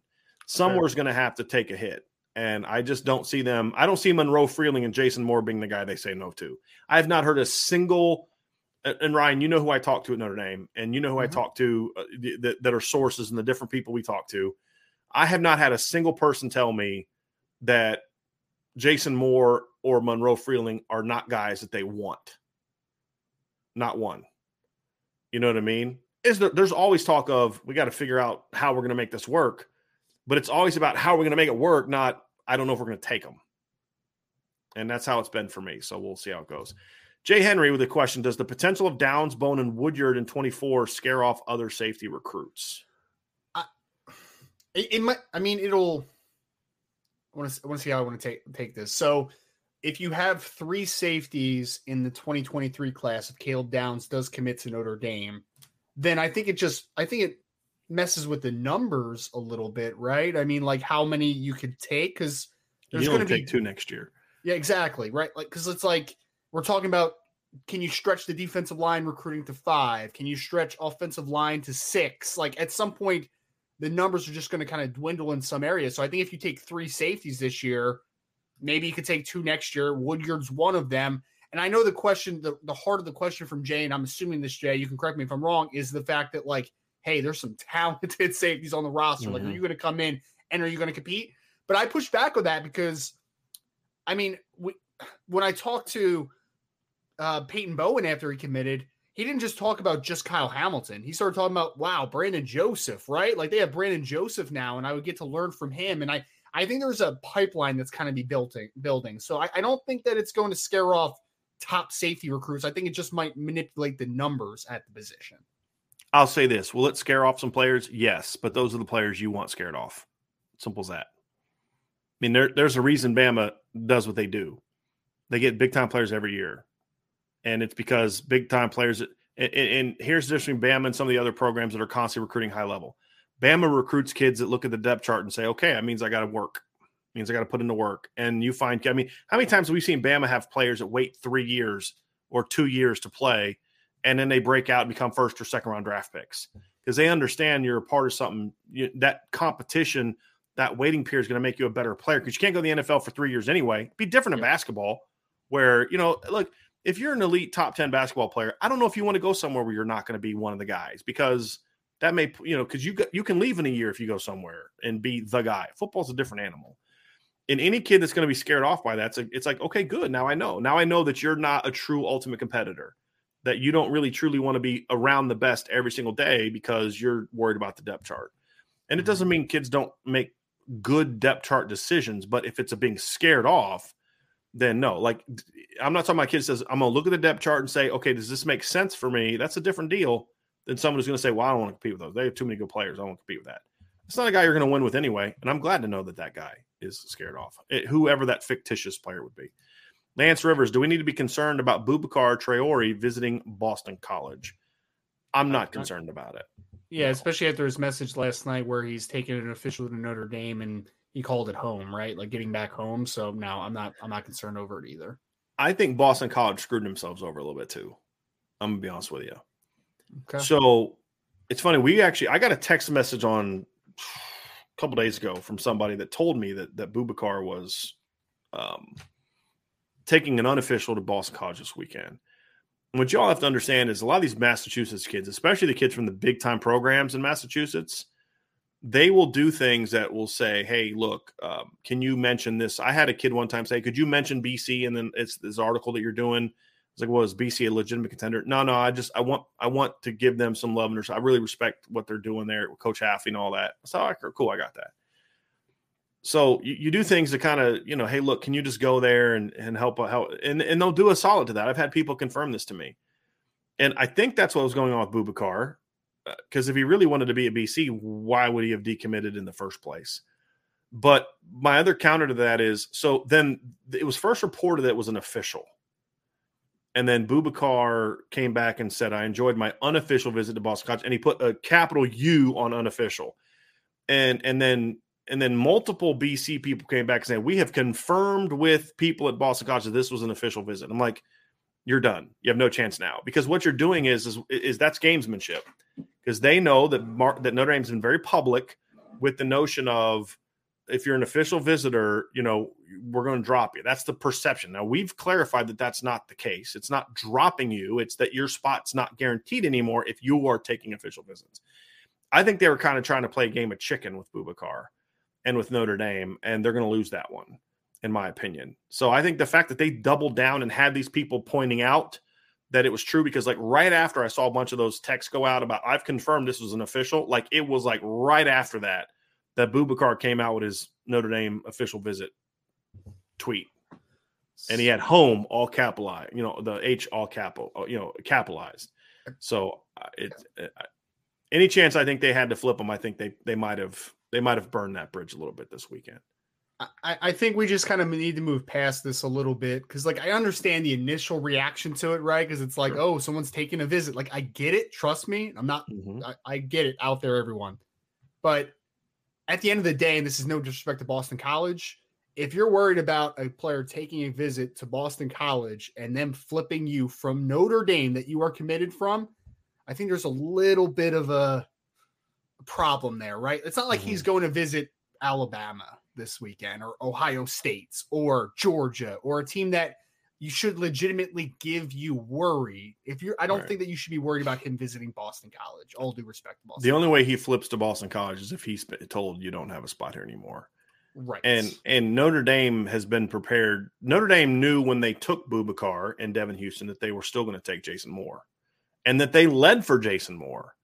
A: Somewhere's going to have to take a hit. And I just don't see them. I don't see Monroe Freeling and Jason Moore being the guy they say no to. I have not heard a single. And Ryan, you know who I talk to at Notre Dame, and you know who mm-hmm. I talk to uh, that, that are sources and the different people we talk to. I have not had a single person tell me that Jason Moore or Monroe Freeling are not guys that they want. Not one. You know what I mean? Is there, there's always talk of we got to figure out how we're going to make this work but it's always about how we're going to make it work, not I don't know if we're going to take them. And that's how it's been for me. So we'll see how it goes. Jay Henry with a question Does the potential of Downs, Bone, and Woodyard in 24 scare off other safety recruits?
B: I, it, it might, I mean, it'll, I want to, I want to see how I want to take, take this. So if you have three safeties in the 2023 class, if Caleb Downs does commit to Notre Dame, then I think it just I think it messes with the numbers a little bit, right? I mean, like how many you could take because
A: there's going to be two next year.
B: Yeah, exactly, right? Like because it's like we're talking about can you stretch the defensive line recruiting to five? Can you stretch offensive line to six? Like at some point, the numbers are just going to kind of dwindle in some areas. So I think if you take three safeties this year, maybe you could take two next year. Woodyard's one of them. And I know the question, the, the heart of the question from Jay, and I'm assuming this, Jay, you can correct me if I'm wrong, is the fact that, like, hey, there's some talented (laughs) safeties on the roster. Mm-hmm. Like, are mm-hmm. you going to come in and are you going to compete? But I push back on that because, I mean, we, when I talked to uh, Peyton Bowen after he committed, he didn't just talk about just Kyle Hamilton. He started talking about, wow, Brandon Joseph, right? Like they have Brandon Joseph now, and I would get to learn from him. And I, I think there's a pipeline that's kind of be building, building. So I, I don't think that it's going to scare off top safety recruits. I think it just might manipulate the numbers at the position.
A: I'll say this: Will it scare off some players? Yes, but those are the players you want scared off. Simple as that. I mean, there, there's a reason Bama does what they do. They get big time players every year and it's because big time players. And, and, here's the difference between Bama and some of the other programs that are constantly recruiting high level. Bama recruits kids that look at the depth chart and say, "Okay, that means I got to work. It means I got to put into work." And you find, I mean, how many times have we seen Bama have players that wait three years or two years to play, and then they break out and become first or second round draft picks because they understand you're a part of something. You, that competition, that waiting period is going to make you a better player because you can't go to the NFL for three years anyway. It'd be different in basketball, where you know, look if you're an elite top 10 basketball player, I don't know if you want to go somewhere where you're not going to be one of the guys because that may, you know, because you you can leave in a year if you go somewhere and be the guy. Football's a different animal. And any kid that's going to be scared off by that, it's, it's like, okay, good. Now I know. Now I know that you're not a true ultimate competitor, that you don't really truly want to be around the best every single day because you're worried about the depth chart. And it doesn't mm-hmm. mean kids don't make good depth chart decisions, but if it's a being scared off, then no. Like I'm not talking about kid says I'm gonna look at the depth chart and say, okay, does this make sense for me? That's a different deal than someone who's gonna say, well, I don't want to compete with those. They have too many good players. I don't want to compete with that. It's not a guy you're gonna win with anyway. And I'm glad to know that that guy is scared off. It, whoever that fictitious player would be. Lance Rivers, do we need to be concerned about Boubacar Traore visiting Boston College? I'm not concerned about it.
B: Yeah, no. especially after his message last night where he's taking an official to Notre Dame and he called it home, right? Like getting back home. So now I'm not I'm not concerned over it either.
A: I think Boston College screwed themselves over a little bit too. I'm gonna be honest with you. Okay. So it's funny. We actually I got a text message on a couple days ago from somebody that told me that that Boubacar was um, taking an unofficial to Boston College this weekend. And what y'all have to understand is a lot of these Massachusetts kids, especially the kids from the big time programs in Massachusetts, they will do things that will say, "Hey, look, um, can you mention this?" I had a kid one time say, "Could you mention BC?" And then it's this article that you're doing. It's like, "Was well, BC a legitimate contender?" No, no. I just I want I want to give them some love and I really respect what they're doing there with Coach Hafley and all that. So, I, cool, I got that. So you, you do things to kind of you know, hey, look, can you just go there and and help uh, help and and they'll do a solid to that. I've had people confirm this to me, and I think that's what was going on with Boubacar because uh, if he really wanted to be at BC, why would he have decommitted in the first place? But my other counter to that is so then it was first reported that it was an official. And then Boubacar came back and said, I enjoyed my unofficial visit to Boston College. And he put a capital U on unofficial. And and then and then multiple BC people came back and said, We have confirmed with people at Boston College that this was an official visit. I'm like, you're done. You have no chance now. Because what you're doing is is, is that's gamesmanship because they know that Mar- that Notre Dame's been very public with the notion of if you're an official visitor, you know, we're going to drop you. That's the perception. Now, we've clarified that that's not the case. It's not dropping you, it's that your spot's not guaranteed anymore if you are taking official visits. I think they were kind of trying to play a game of chicken with Boubacar and with Notre Dame, and they're going to lose that one, in my opinion. So I think the fact that they doubled down and had these people pointing out – that it was true because like right after I saw a bunch of those texts go out about I've confirmed this was an official, like it was like right after that that Boubacar came out with his Notre Dame official visit tweet. And he had home all capitalized, you know, the H all capital, uh, you know, capitalized. So uh, it, it uh, any chance I think they had to flip them, I think they they might have they might have burned that bridge a little bit this weekend.
B: I, I think we just kind of need to move past this a little bit because, like, I understand the initial reaction to it, right? Because it's like, sure. oh, someone's taking a visit. Like, I get it. Trust me. I'm not, mm-hmm. I, I get it out there, everyone. But at the end of the day, and this is no disrespect to Boston College, if you're worried about a player taking a visit to Boston College and them flipping you from Notre Dame that you are committed from, I think there's a little bit of a problem there, right? It's not like mm-hmm. he's going to visit Alabama this weekend or Ohio State's or Georgia or a team that you should legitimately give you worry. If you're, I don't right. think that you should be worried about him visiting Boston College. All due respect to
A: Boston. The only way he flips to Boston College is if he's told you don't have a spot here anymore.
B: Right.
A: And and Notre Dame has been prepared. Notre Dame knew when they took Boubacar and Devin Houston that they were still going to take Jason Moore, and that they led for Jason Moore.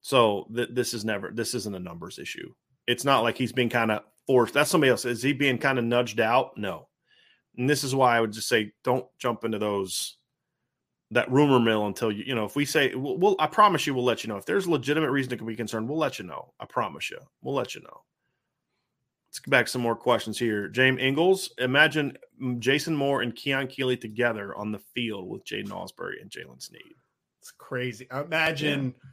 A: So th- this is never this isn't a numbers issue. It's not like he's being kind of forced. That's somebody else. Is he being kind of nudged out? No. And this is why I would just say don't jump into those that rumor mill until you you know if we say we'll, we'll I promise you we'll let you know if there's a legitimate reason to be concerned we'll let you know I promise you we'll let you know. Let's get back some more questions here. James Ingles, imagine mm, Jason Moore and Keon Keeley together on the field with Jaden Ausberry and Jaylen Sneed.
B: It's crazy. Imagine yeah.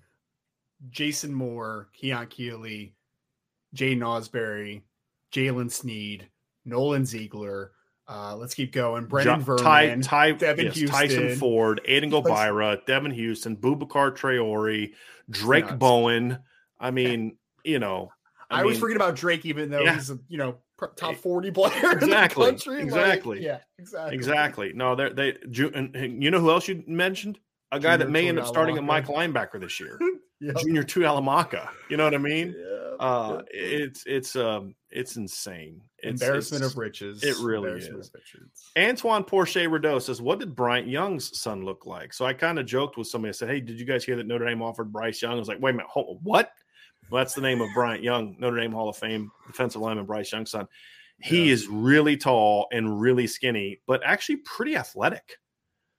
B: Jason Moore, Keon Keeley, Jaden Ausberry, Jaylen Sneed, Nolan Ziegler. Uh, let's keep going. Brendan jo- Vernon,
A: Ty, Ty, Devin yes, Tyson Ford, Aiden Gobaira, Devin Houston, Boubacar Traore, Drayk nuts. Bowen. I mean, you know,
B: I, I mean, always forget about Drayk, even though yeah. he's a you know top forty player exactly, in the country.
A: Exactly.
B: Like, yeah. Exactly.
A: Exactly. No, they they you know who else you mentioned? A guy Junior that may end up starting at Mike linebacker this year. (laughs) yep. Junior Tuihalamaka. You know what I mean? Yeah. Uh, it's it's um it's insane.
B: It's, Embarrassment it's, of riches.
A: It really is. Antoine Porsche Rideau says, "What did Bryant Young's son look like?" So I kind of joked with somebody. I said, "Hey, did you guys hear that Notre Dame offered Bryce Young?" I was like, "Wait a minute, hold, what?" Well, that's the name of Bryant Young, Notre Dame Hall of Fame defensive lineman Bryce Young's son. He yeah. is really tall and really skinny, but actually pretty athletic.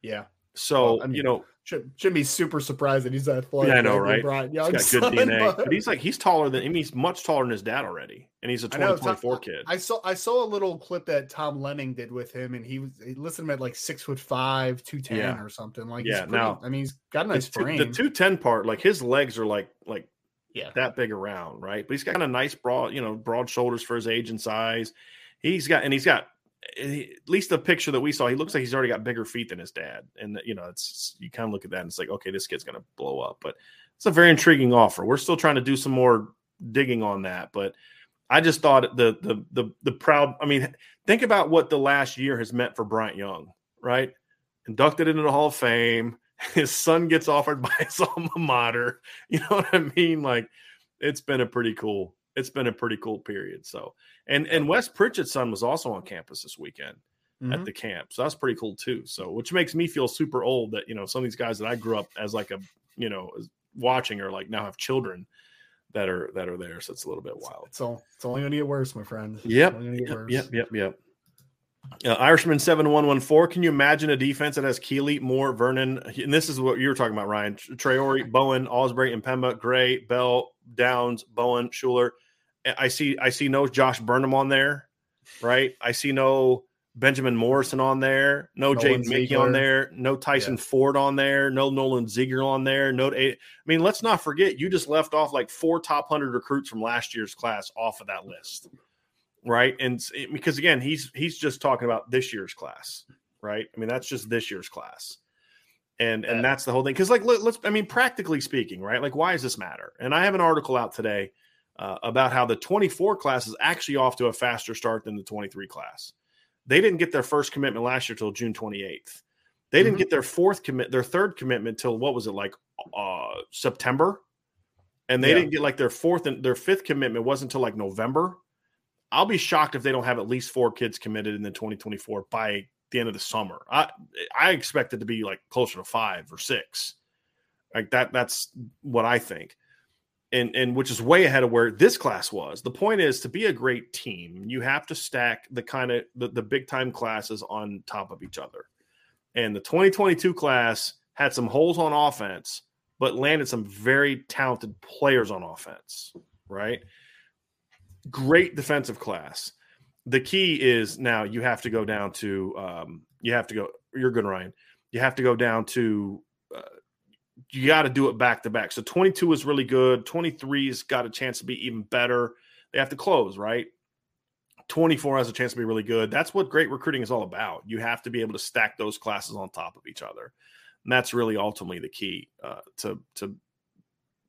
B: Yeah.
A: So well, I mean, you know,
B: should, shouldn't be super surprised that he's that athletic.
A: Yeah, I know, right? Brian he's got good son, DNA, but... but... he's like he's taller than I mean, he's much taller than his dad already, and he's a 2024 kid.
B: I saw I saw a little clip that Tom Lemming did with him, and he was he listed him at like six foot five, two ten yeah. or something. Like, yeah, pretty, now I mean, he's got a nice frame.
A: the two ten part, like his legs are like like yeah that big around, right? But he's got kind of nice broad, you know, broad shoulders for his age and size. He's got and he's got at least the picture that we saw, he looks like he's already got bigger feet than his dad. And you know, it's you kind of look at that and it's like, okay, this kid's gonna blow up. But it's a very intriguing offer. We're still trying to do some more digging on that, but I just thought the the the the proud. I mean, think about what the last year has meant for Bryant Young, right? Inducted into the Hall of Fame. (laughs) His son gets offered by his (laughs) alma mater. You know what I mean? Like, it's been a pretty cool. It's been a pretty cool period. So and and Wes Pritchett's son was also on campus this weekend mm-hmm. at the camp. So that's pretty cool too. So which makes me feel super old that you know some of these guys that I grew up as like a you know watching or like now have children that are that are there. So it's a little bit wild.
B: It's all it's only gonna get worse, my friend.
A: Yep. Yep, yep. Yep. Yep. Uh, Irishman seven one one four. Can you imagine a defense that has Keeley, Moore, Vernon, and this is what you were talking about, Ryan Traore, Bowen, Ausberry, and Pemba, Gray, Bell, Downs, Bowen, Shuler. I see I see no Josh Burnham on there, right? I see no Benjamin Morrison on there, no Jaden Mickey on there, no Tyson yeah. Ford on there, no Nolan Ziegler on there, no. Eh, I mean, let's not forget you just left off like four top hundred recruits from last year's class off of that list, right? And eh, because again, he's he's just talking about this year's class, right? I mean, that's just this year's class, and and that's the whole thing. Because like let's, I mean, practically speaking, right? Like, why does this matter? And I have an article out today uh, about how the 24 class is actually off to a faster start than the 23 class. They didn't get their first commitment last year till June 28th. They didn't mm-hmm. get their fourth commit, their third commitment till what was it like uh, September, and they yeah. didn't get like their fourth and their fifth commitment wasn't until like November. I'll be shocked if they don't have at least four kids committed in the 2024 by the end of the summer. I I expect it to be like closer to five or six. Like that. That's what I think and and which is way ahead of where this class was. The point is to be a great team, you have to stack the kind of the, the big time classes on top of each other. And the 2022 class had some holes on offense, but landed some very talented players on offense, right? Great defensive class. the key is now you have to go down to um, you have to go. You're good, Ryan. You have to go down to. You got to do it back to back. So 22 is really good. 23's got a chance to be even better. They have to close, right? 24 has a chance to be really good. That's what great recruiting is all about. You have to be able to stack those classes on top of each other. And that's really ultimately the key uh, to to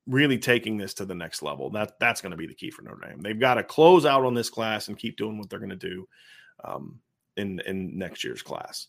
A: really taking this to the next level. That that's going to be the key for Notre Dame. They've got to close out on this class and keep doing what they're going to do um, in in next year's class.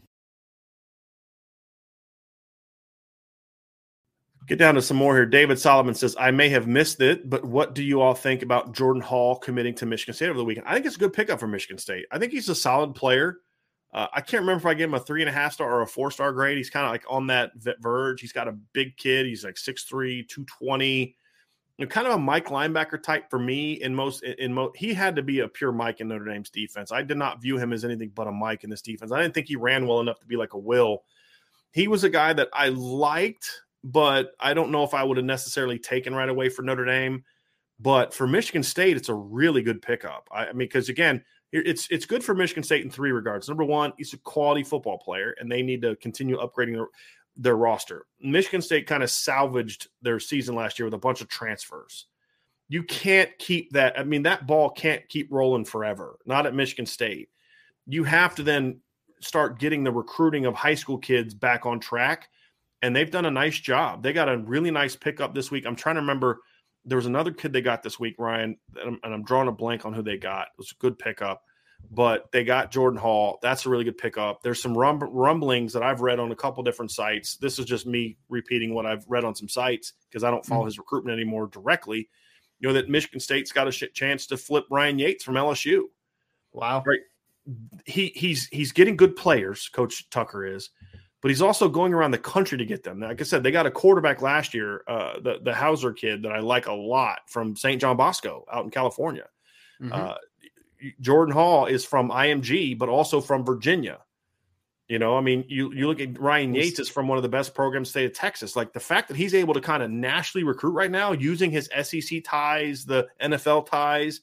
A: Get down to some more here. David Solomon says, I may have missed it, but what do you all think about Jordan Hall committing to Michigan State over the weekend? I think it's a good pickup for Michigan State. I think he's a solid player. Uh, I can't remember if I gave him a three and a half star or a four star grade. He's kind of like on that verge. He's got a big kid. He's like 6'3, 220. You know, kind of a Mike linebacker type for me in most in most he had to be a pure Mike in Notre Dame's defense. I did not view him as anything but a Mike in this defense. I didn't think he ran well enough to be like a Will. He was a guy that I liked, but I don't know if I would have necessarily taken right away for Notre Dame. But for Michigan State, it's a really good pickup. I, I mean, because again, it's it's good for Michigan State in three regards. Number one, he's a quality football player, and they need to continue upgrading their, their roster. Michigan State kind of salvaged their season last year with a bunch of transfers. You can't keep that. I mean, that ball can't keep rolling forever. Not at Michigan State. You have to then start getting the recruiting of high school kids back on track, and they've done a nice job. They got a really nice pickup this week. I'm trying to remember there was another kid they got this week, Ryan, and I'm, and I'm drawing a blank on who they got. It was a good pickup, but they got Jordan Hall. That's a really good pickup. There's some rum- rumblings that I've read on a couple different sites. This is just me repeating what I've read on some sites because I don't follow mm-hmm. his recruitment anymore directly. You know that Michigan State's got a chance to flip Ryan Yaites from LSU.
B: Wow,
A: right? He he's he's getting good players. Coach Tucker is but he's also going around the country to get them. Like I said, they got a quarterback last year, uh, the the Houser kid that I like a lot from St. John Bosco out in California. Mm-hmm. Uh, Jordan Hall is from IMG, but also from Virginia. You know, I mean, you you look at Ryan Yaites is from one of the best programs state of Texas. Like the fact that he's able to kind of nationally recruit right now using his SEC ties, the NFL ties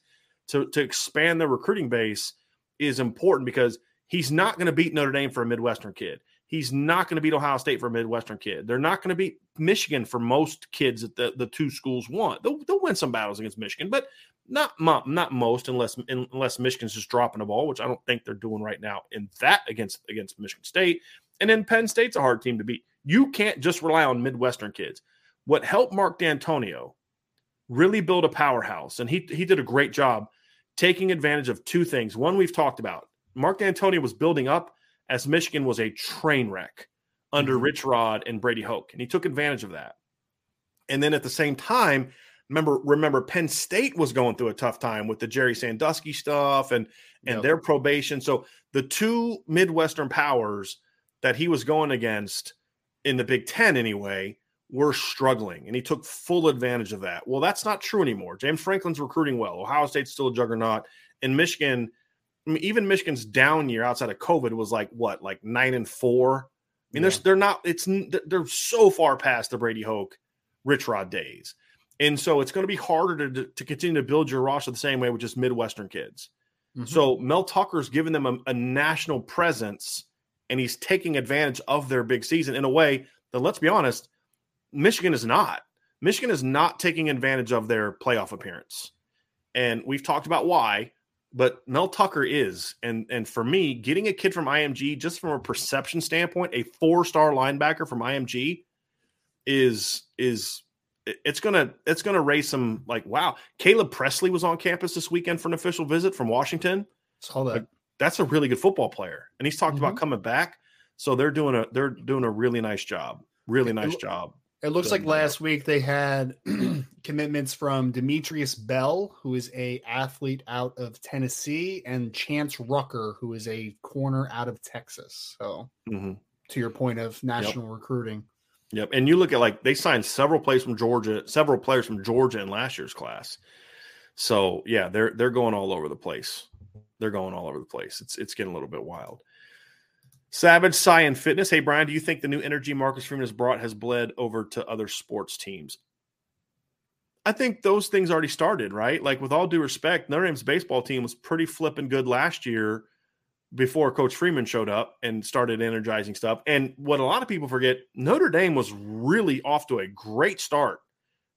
A: to to expand the recruiting base is important because he's not going to beat Notre Dame for a Midwestern kid. He's not going to beat Ohio State for a Midwestern kid. They're not going to beat Michigan for most kids that the, the two schools want. They'll, they'll win some battles against Michigan, but not not most unless unless Michigan's just dropping the ball, which I don't think they're doing right now in that against against Michigan State. And then Penn State's a hard team to beat. You can't just rely on Midwestern kids. What helped Mark Dantonio really build a powerhouse, and he he did a great job taking advantage of two things. One we've talked about. Mark Dantonio was building up as Michigan was a train wreck under mm-hmm. Rich Rod and Brady Hoke, and he took advantage of that. And then at the same time, remember remember Penn State was going through a tough time with the Jerry Sandusky stuff and and yep. their probation. So the two Midwestern powers that he was going against in the Big Ten anyway were struggling, and he took full advantage of that. Well, that's not true anymore. James Franklin's recruiting well. Ohio State's still a juggernaut, and Michigan I mean, even Michigan's down year outside of COVID was like what, like nine and four. I mean, yeah. they're they're not. It's they're so far past the Brady Hoke, Rich Rod days, and so it's going to be harder to to continue to build your roster the same way with just Midwestern kids. Mm-hmm. So Mel Tucker's giving them a, a national presence, and he's taking advantage of their big season in a way that, let's be honest, Michigan is not. Michigan is not taking advantage of their playoff appearance, and we've talked about why but Mel Tucker is, and and for me, getting a kid from IMG just from a perception standpoint, a four star linebacker from IMG is is it's gonna it's gonna raise some like wow. Caleb Presley was on campus this weekend for an official visit from Washington.
B: Saw that. Like,
A: that's a really good football player, and he's talked mm-hmm. about coming back. So they're doing a they're doing a really nice job. Really nice job.
B: It looks like last week they had (clears throat) commitments from Demetrius Bell, who is a athlete out of Tennessee, and Chance Rucker, who is a corner out of Texas. So, mm-hmm. to your point of national yep. recruiting.
A: Yep. And you look at like they signed several players from Georgia, several players from Georgia in last year's class. So yeah, they're they're going all over the place. They're going all over the place. It's it's getting a little bit wild. Savage Science Fitness. Hey Brian, do you think the new energy Marcus Freeman has brought has bled over to other sports teams? I think those things already started, right? Like with all due respect, Notre Dame's baseball team was pretty flipping good last year before Coach Freeman showed up and started energizing stuff. And what a lot of people forget, Notre Dame was really off to a great start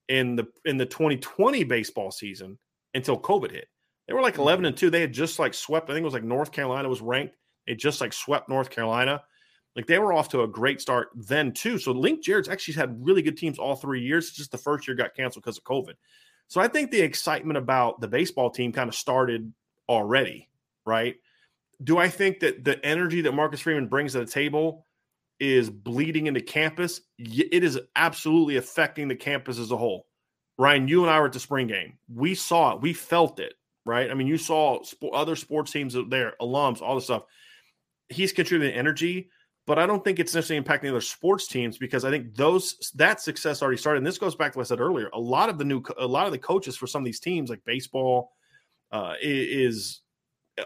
A: in the in the 2020 baseball season until COVID hit. They were like 11 mm-hmm. and 2. They had just like swept, I think it was like North Carolina was ranked. It just like swept North Carolina. Like they were off to a great start then too. So Link Jarrett's actually had really good teams all three years. It's just the first year got canceled because of COVID. So I think the excitement about the baseball team kind of started already, right? do I think that the energy that Marcus Freeman brings to the table is bleeding into campus? It is absolutely affecting the campus as a whole. Ryan, you and I were at the spring game. We saw it. We felt it, right? I mean, you saw other sports teams there, alums, all the stuff. He's contributing energy, but I don't think it's necessarily impacting other sports teams because I think those that success already started. And this goes back to what I said earlier. A lot of the new, a lot of the coaches for some of these teams, like baseball, uh, is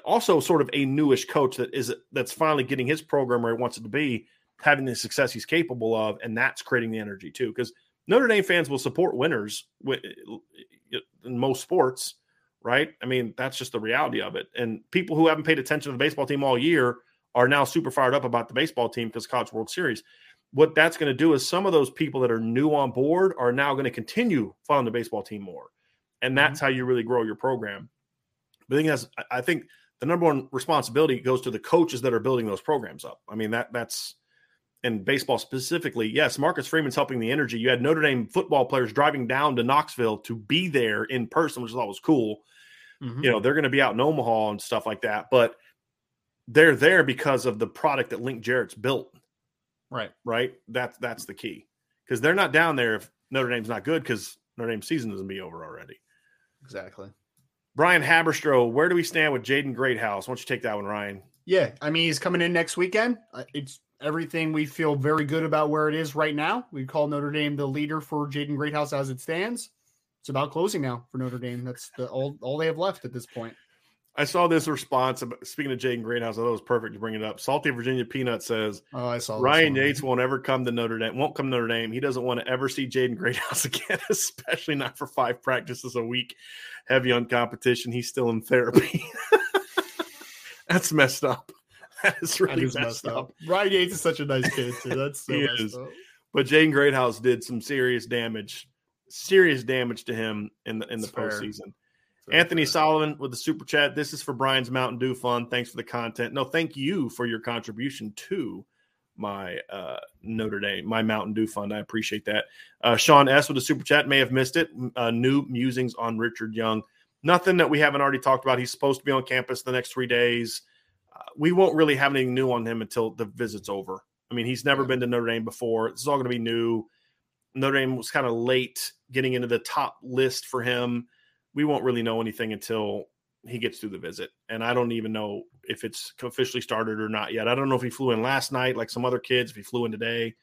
A: also sort of a newish coach that is that's finally getting his program where he wants it to be, having the success he's capable of, and that's creating the energy too. Because Notre Dame fans will support winners in most sports, right? I mean, that's just the reality of it. And people who haven't paid attention to the baseball team all year are now super fired up about the baseball team because College World Series. What that's going to do is some of those people that are new on board are now going to continue following the baseball team more, and that's mm-hmm. how you really grow your program. But I think that's I think the number one responsibility goes to the coaches that are building those programs up. I mean that that's in baseball specifically. Yes, Marcus Freeman's helping the energy. You had Notre Dame football players driving down to Knoxville to be there in person, which I thought was cool. Mm-hmm. You know, they're going to be out in Omaha and stuff like that, but they're there because of the product that Link Jarrett's built.
B: Right.
A: Right. That's that's the key. Because they're not down there if Notre Dame's not good because Notre Dame's season doesn't be over already.
B: Exactly.
A: Brian Haberstroh, where do we stand with Jaden Greathouse? Why don't you take that one, Ryan?
B: Yeah, I mean he's coming in next weekend. Uh, it's everything we feel very good about where it is right now. We call Notre Dame the leader for Jaden Greathouse as it stands. It's about closing now for Notre Dame. That's the all all they have left at this point.
A: I saw this response. Speaking of Jaden Greathouse, I thought it was perfect to bring it up. Salty Virginia Peanut says,
B: "Oh, I saw
A: Ryan Yaites won't ever come to Notre Dame. Won't come to Notre Dame. He doesn't want to ever see Jaden Greathouse (laughs) again, especially not for five practices a week, heavy on competition. He's still in therapy. (laughs) That's messed up. (laughs) That is really that is messed, messed up. up.
B: Ryan Yaites is such a nice kid too. That's so he is. Up.
A: But Jaden Greathouse did some serious damage, serious damage to him in the in the That's postseason. Fair. Anthony Solomon with the super chat. This is for Brian's Mountain Dew Fund. Thanks for the content. No, thank you for your contribution to my uh, Notre Dame, my Mountain Dew Fund. I appreciate that. Uh, Sean S with the super chat may have missed it. Uh, new musings on Richard Young. Nothing that we haven't already talked about. He's supposed to be on campus the next three days. Uh, we won't really have anything new on him until the visit's over. I mean, he's never been to Notre Dame before. This is all going to be new. Notre Dame was kind of late getting into the top list for him we won't really know anything until he gets through the visit. And I don't even know if it's officially started or not yet. I don't know if he flew in last night like some other kids, if he flew in today.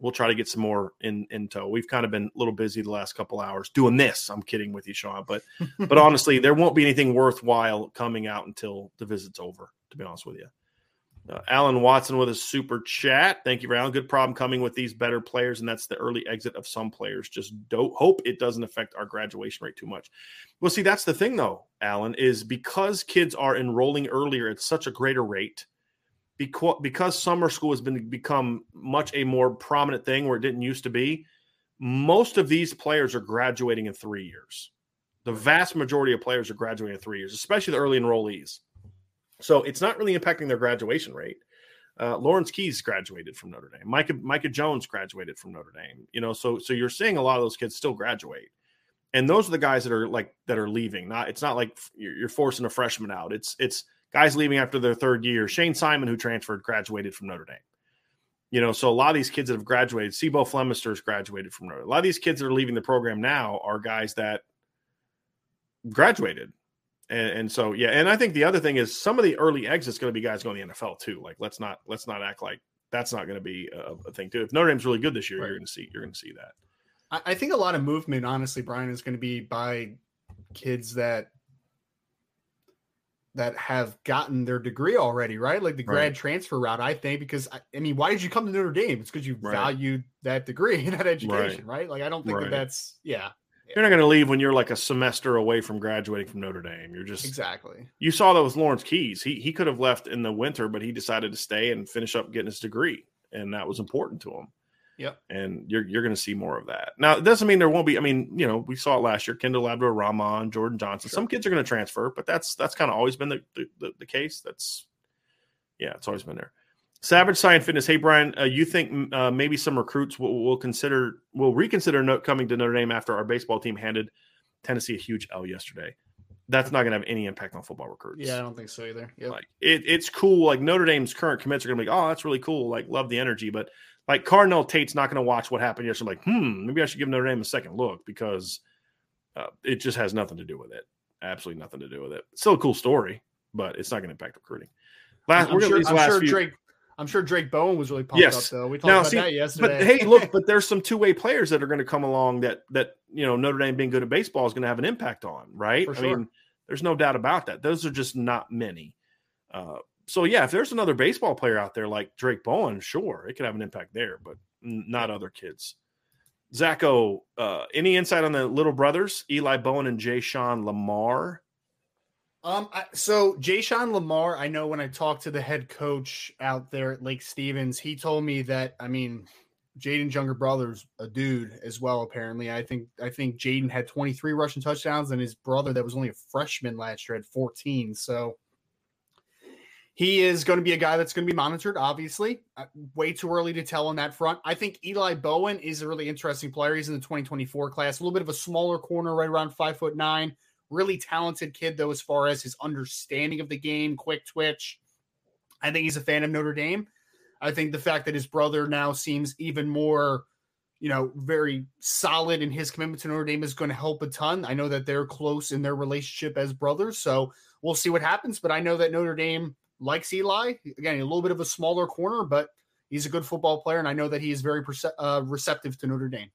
A: We'll try to get some more in in tow. We've kind of been a little busy the last couple hours doing this. I'm kidding with you, Sean, but (laughs) but honestly, there won't be anything worthwhile coming out until the visit's over. To be honest with you. Uh, Alan Watson with a super chat. Thank you, Alan. Good problem coming with these better players, and that's the early exit of some players. Just don't hope it doesn't affect our graduation rate too much. Well, see, that's the thing, though, Alan, is because kids are enrolling earlier at such a greater rate, because because summer school has been become much a more prominent thing where it didn't used to be. Most of these players are graduating in three years. The vast majority of players are graduating in three years, especially the early enrollees. So it's not really impacting their graduation rate. Uh, Lawrence Keys graduated from Notre Dame. Micah Micah Jones graduated from Notre Dame. You know, so so you're seeing a lot of those kids still graduate, and those are the guys that are like that are leaving. Not it's not like you're forcing a freshman out. It's it's guys leaving after their third year. Shayne Simon, who transferred, graduated from Notre Dame. You know, so a lot of these kids that have graduated, C'Bo Flemister's graduated from Notre Dame. A lot of these kids that are leaving the program now are guys that graduated. And, and so yeah, and I think the other thing is some of the early exits going to be guys going to the NFL too. Like let's not let's not act like that's not going to be a, a, thing too. If Notre Dame's really good this year, right. you're going to see you're going to see that.
B: I, I think a lot of movement, honestly, Brian, is going to be by kids that that have gotten their degree already, right? Like the grad right. transfer route, I think, because I, I, mean, why did you come to Notre Dame? It's because you right. valued that degree (laughs) and that education, right? right? Like, I don't think that that's, yeah.
A: You're not going to leave when you're like a semester away from graduating from Notre Dame. You're just
B: exactly.
A: You saw that with Lawrence Keys. He he could have left in the winter, but he decided to stay and finish up getting his degree, and that was important to him.
B: Yep.
A: And you're you're going to see more of that. Now, it doesn't mean there won't be. I mean, you know, we saw it last year. Kendall Abdur-Rahman, Jordan Johnson. Sure. Some kids are going to transfer, but that's that's kind of always been the, the, the case. That's yeah, it's always been there. Savage Science Fitness. Hey Brian, uh, you think uh, maybe some recruits will, will consider will reconsider no, coming to Notre Dame after our baseball team handed Tennessee a huge L yesterday? That's not going to have any impact on football recruits.
B: Yeah, I don't think so either.
A: Yep. Like it, it's cool. Like Notre Dame's current commits are going to be, like, oh, that's really cool. Like love the energy, but like Cardinal Tate's not going to watch what happened yesterday. Like, hmm, maybe I should give Notre Dame a second look because uh, it just has nothing to do with it. Absolutely nothing to do with it. Still a cool story, but it's not going to impact recruiting.
B: Last, I'm, sure, I'm sure few, Drayk. I'm sure Drayk Bowen was really pumped yes. up though. We talked now, about see, that yesterday.
A: But hey, look, (laughs) but there's some two way players that are going to come along that that you know Notre Dame being good at baseball is going to have an impact on, right?
B: For I mean,
A: there's no doubt about that. Those are just not many. Uh, so yeah, if there's another baseball player out there like Drayk Bowen, sure, it could have an impact there, but not other kids. Zacho, uh, any insight on the little brothers, Eli Bowen and Jay Sean Limar?
B: Um, I, so Jay Sean Limar, I know when I talked to the head coach out there at Lake Stevens, he told me that I mean Jaden's younger brother's a dude as well. Apparently, I think I think Jaden had 23 rushing touchdowns, and his brother that was only a freshman last year had 14. So he is going to be a guy that's going to be monitored, obviously. Uh, way too early to tell on that front. I think Eli Bowen is a really interesting player. He's in the 2024 class, a little bit of a smaller corner, right around five foot nine. Really talented kid, though, as far as his understanding of the game, quick twitch. I think he's a fan of Notre Dame. I think the fact that his brother now seems even more, you know, very solid in his commitment to Notre Dame is going to help a ton. I know that they're close in their relationship as brothers, so we'll see what happens. But I know that Notre Dame likes Eli. Again, a little bit of a smaller corner, but he's a good football player, and I know that he is very perce- uh, receptive to Notre Dame.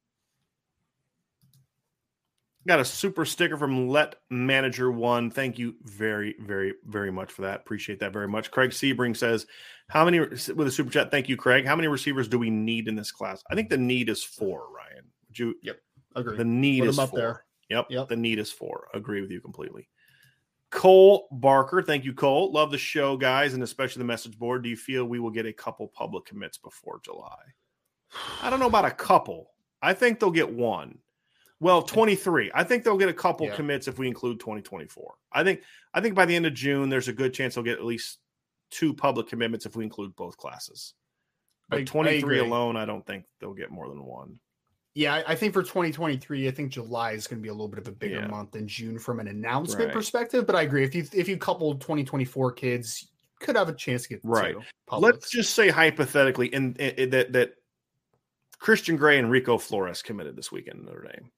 A: Got a super sticker from Let Manager One. Thank you very, very, very much for that. Appreciate that very much. Craig Sebring says, "How many with a super chat? Thank you, Craig. How many receivers do we need in this class? I think the need is four. Ryan, would you?
B: Yep, agree.
A: The need Put is four. There. Yep, yep. The need is four. Agree with you completely. Cole Barker, thank you, Cole. Love the show, guys, and especially the message board. Do you feel we will get a couple public commits before July? I don't know about a couple. I think they'll get one. Well, 23. I think they'll get a couple yeah. commits if we include 2024. I think I think by the end of June, there's a good chance they'll get at least two public commitments if we include both classes. But I, 23 I alone, I don't think they'll get more than one.
B: Yeah, I think for 2023, I think July is going to be a little bit of a bigger yeah. month than June from an announcement right. perspective. But I agree if you if you couple 2024 kids, could have a chance to get
A: right. Let's just say hypothetically, in, that that Christian Gray and Rico Flores committed this weekend in Notre Dame.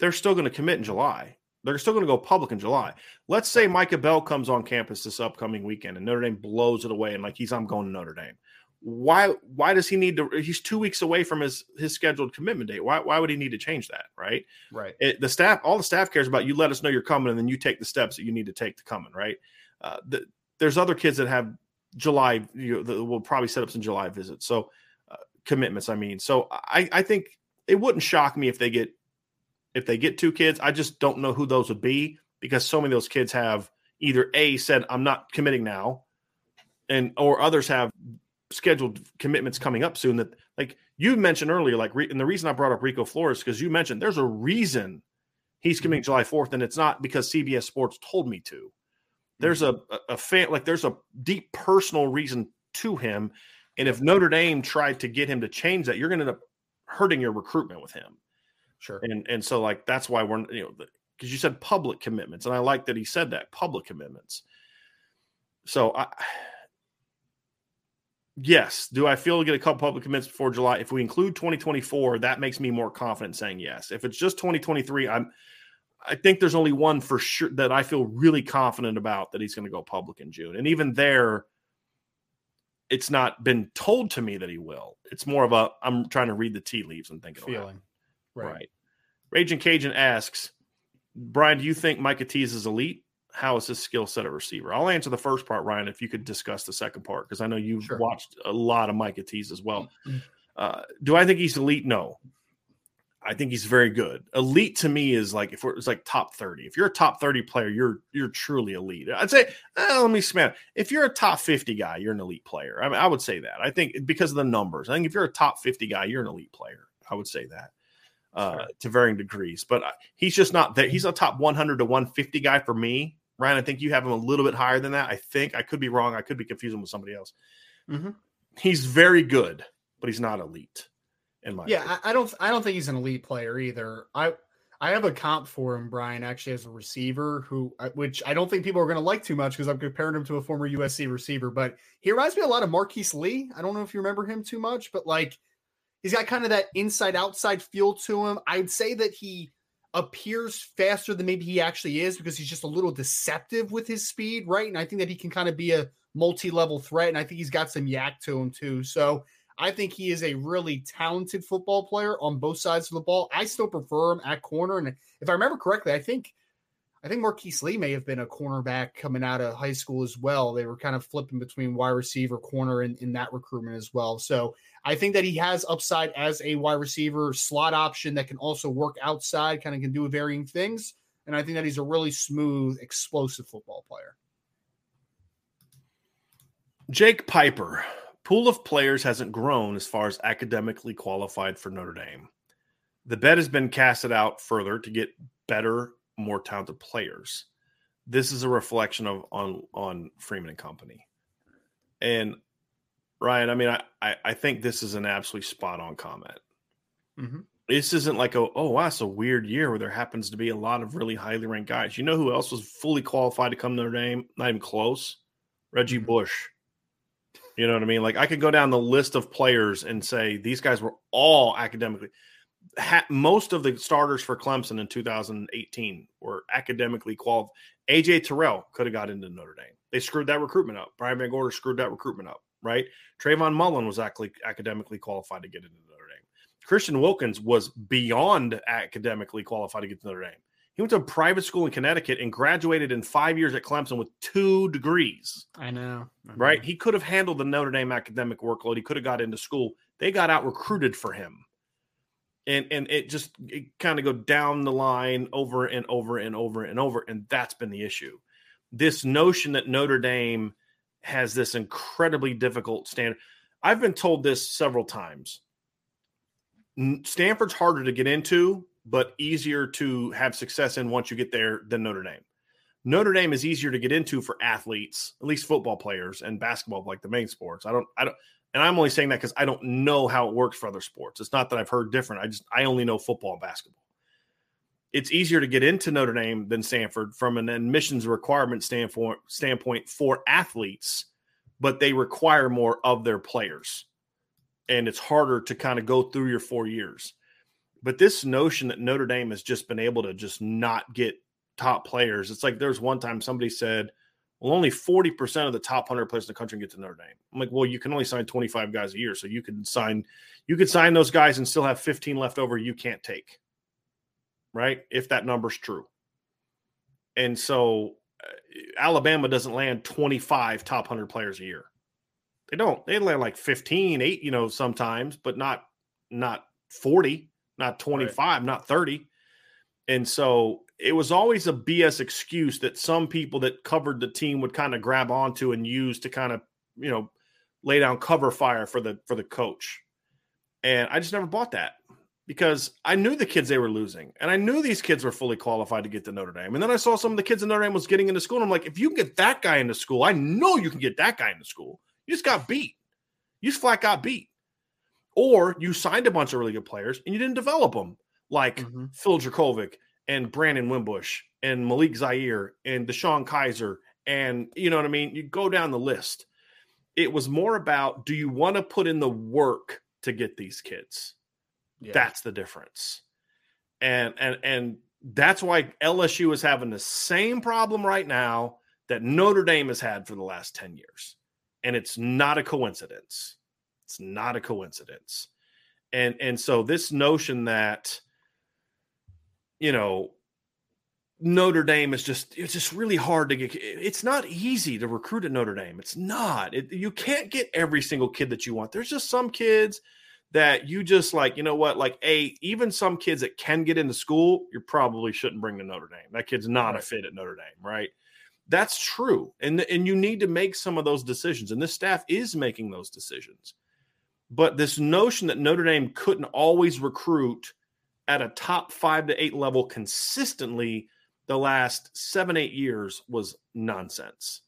A: They're still going to commit in July. They're still going to go public in July. Let's say Micah Bell comes on campus this upcoming weekend and Notre Dame blows it away and like he's I'm going to Notre Dame. Why why does he need to he's two weeks away from his his scheduled commitment date. Why, why would he need to change that right?
B: Right.
A: It, the staff all the staff cares about you let us know you're coming and then you take the steps that you need to take to coming right? Uh, the, there's other kids that have july you know, that will probably set up some july visits. So uh, commitments i mean. So i i think it wouldn't shock me if they get if they get two kids i just don't know who those would be because so many of those kids have either a said i'm not committing now and or others have scheduled commitments coming up soon that like you mentioned earlier like and the reason i brought up rico flores because you mentioned there's a reason he's mm-hmm. committing july 4th and it's not because cbs sports told me to there's mm-hmm. a a fan like there's a deep personal reason to him and if notre dame tried to get him to change that you're going to end up hurting your recruitment with him
B: sure
A: and and so like that's why we're you know because you said public commitments and i like that he said that public commitments so i Yes. Do I feel to get a couple public commits before July? If we include 2024, that makes me more confident saying yes. If it's just 2023, I'm I think there's only one for sure that I feel really confident about that he's going to go public in June. And even there, it's not been told to me that he will. It's more of a I'm trying to read the tea leaves and thinking
B: feeling.
A: Right. right. Raging Cajun asks, Brian, do you think Micah Tease is elite? how is his skill set at receiver? I'll answer the first part, Ryan, if you could discuss the second part, because I know you've sure. watched a lot of Micah Tease as well. Mm-hmm. Uh, do I think he's elite? No. I think he's very good. Elite to me is like if it's like top 30. If you're a top 30 player, you're you're truly elite. I'd say, eh, let me smash. If you're a top 50 guy, you're an elite player. I mean, I would say that. I think because of the numbers. I think if you're a top 50 guy, you're an elite player. I would say that uh, to varying degrees. But uh, he's just not that. He's a top 100 to 150 guy for me. Ryan, I think you have him a little bit higher than that. I think I could be wrong. I could be confusing with somebody else. Mm-hmm. He's very good, but he's not elite. In my
B: yeah, I, I, don't. I don't think he's an elite player either. I I have a comp for him, Brian, actually as a receiver, who uh, which I don't think people are going to like too much because I'm comparing him to a former USC receiver. But he reminds me a lot of Marquise Lee. I don't know if you remember him too much, but like he's got kind of that inside outside feel to him. I'd say that he appears faster than maybe he actually is because he's just a little deceptive with his speed, right? And I think that he can kind of be a multi-level threat, and I think he's got some yak to him too. So I think he is a really talented football player on both sides of the ball. I still prefer him at corner, and if I remember correctly, I think I think Marquise Lee may have been a cornerback coming out of high school as well. They were kind of flipping between wide receiver, corner in, in that recruitment as well. So I think that he has upside as a wide receiver slot option that can also work outside, kind of can do varying things. And I think that he's a really smooth, explosive football player.
A: Jake Piper, pool of players hasn't grown as far as academically qualified for Notre Dame. The bet has been casted out further to get better, more talented players. This is a reflection of on on Freeman and Company. And Ryan, I mean, I, I, I think this is an absolutely spot on comment. Mm-hmm. This isn't like a oh wow, it's a weird year where there happens to be a lot of really highly ranked guys. You know who else was fully qualified to come to Notre Dame? Not even close. Reggie mm-hmm. Bush. You know what I mean? Like I could go down the list of players and say these guys were all academically. Ha- most of the starters for Clemson in 2018 were academically qualified. AJ Terrell could have got into Notre Dame. They screwed that recruitment up. Brian VanGorder screwed that recruitment up right? Trayvon Mullen was actually academically qualified to get into Notre Dame. Christian Wilkins was beyond academically qualified to get to Notre Dame. He went to a private school in Connecticut and graduated in five years at Clemson with two degrees.
B: I know.
A: I know. Right? He could have handled the Notre Dame academic workload. He could have got into school. They got out recruited for him. And and it just kind of go down the line over and over and over and over. And that's been the issue. This notion that Notre Dame has this incredibly difficult standard. I've been told this several times. Stanford's harder to get into, but easier to have success in once you get there than Notre Dame. Notre Dame is easier to get into for athletes, at least football players and basketball, like the main sports. I don't, I don't, and I'm only saying that because I don't know how it works for other sports. It's not that I've heard different. I just, I only know football and basketball it's easier to get into Notre Dame than Stanford from an admissions requirement standpoint standpoint for athletes, but they require more of their players. And it's harder to kind of go through your four years. But this notion that Notre Dame has just been able to just not get top players, it's like there's one time somebody said, well, only 40% of the top 100 players in the country get to Notre Dame. I'm like, well, you can only sign 25 guys a year. So you can sign, you could sign those guys and still have 15 left over you can't take right? If that number's true. And so uh, Alabama doesn't land 25 top 100 players a year. They don't. They land like 15, 8, you know, sometimes, but not not 40, not 25, right. not 30. And so it was always a BS excuse that some people that covered the team would kind of grab onto and use to kind of, you know, lay down cover fire for the for the coach. And I just never bought that because I knew the kids they were losing, and I knew these kids were fully qualified to get to Notre Dame. And then I saw some of the kids in Notre Dame was getting into school, and I'm like, if you can get that guy into school, I know you can get that guy into school. You just got beat. You just flat got beat. Or you signed a bunch of really good players and you didn't develop them, like mm-hmm. Phil Jurkovec and Brandon Wimbush and Malik Zaire and DeShone Kizer, And you know what I mean? You go down the list It was more about do you want to put in the work to get these kids?
B: Yeah.
A: That's the difference. And and and that's why LSU is having the same problem right now that Notre Dame has had for the last 10 years. And it's not a coincidence. It's not a coincidence. And and so this notion that you know Notre Dame is just it's just really hard to get it's not easy to recruit at Notre Dame. It's not. It, you can't get every single kid that you want. There's just some kids that you just like, you know what, like a even some kids that can get into school, you probably shouldn't bring to Notre Dame. That kid's not
B: Right.
A: a fit at Notre Dame, right? That's true. And and you need to make some of those decisions and this staff is making those decisions. But this notion that Notre Dame couldn't always recruit at a top 5 to 8 level consistently the last 7 8 years was nonsense.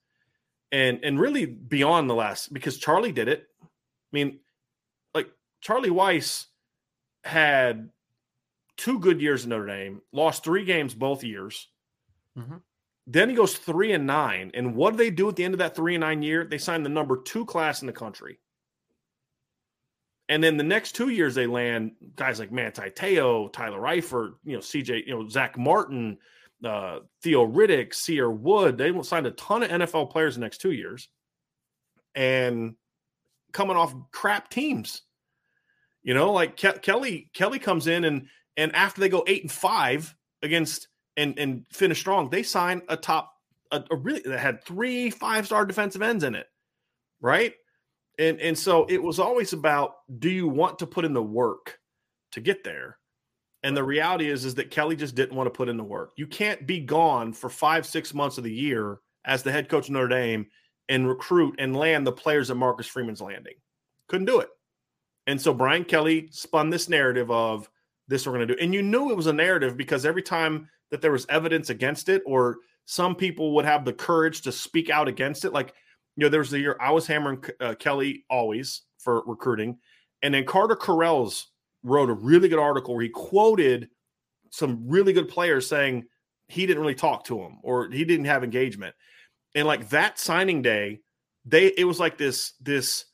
A: And and really beyond the last because Charlie did it. I mean, Charlie Weis had two good years in Notre Dame, lost three games both years.
B: Mhm.
A: Then he goes three and nine. And what do they do at the end of that three and nine year? They sign the number two class in the country. And then the next two years they land guys like Manti Te'o, Tyler Eifert, you know, CJ, you know, Zach Martin, uh, Theo Riddick, Cierre Wood. They signed a ton of NFL players the next two years. And coming off crap teams. You know, like Ke- Kelly Kelly comes in and and after they go eight and five against and and finish strong, they sign a top a, a really that had three five star defensive ends in it, right? And and so it was always about do you want to put in the work to get there? And the reality is is that Kelly just didn't want to put in the work. You can't be gone for five six months of the year as the head coach of Notre Dame and recruit and land the players that Marcus Freeman's landing. Couldn't do it. And so Brian Kelly spun this narrative of this we're going to do. And you knew it was a narrative because every time that there was evidence against it, or some people would have the courage to speak out against it. Like, you know, there was the year I was hammering uh, Kelly always for recruiting. And then Carter Carrells wrote a really good article where he quoted some really good players saying he didn't really talk to him or he didn't have engagement. And like that signing day, they it was like this this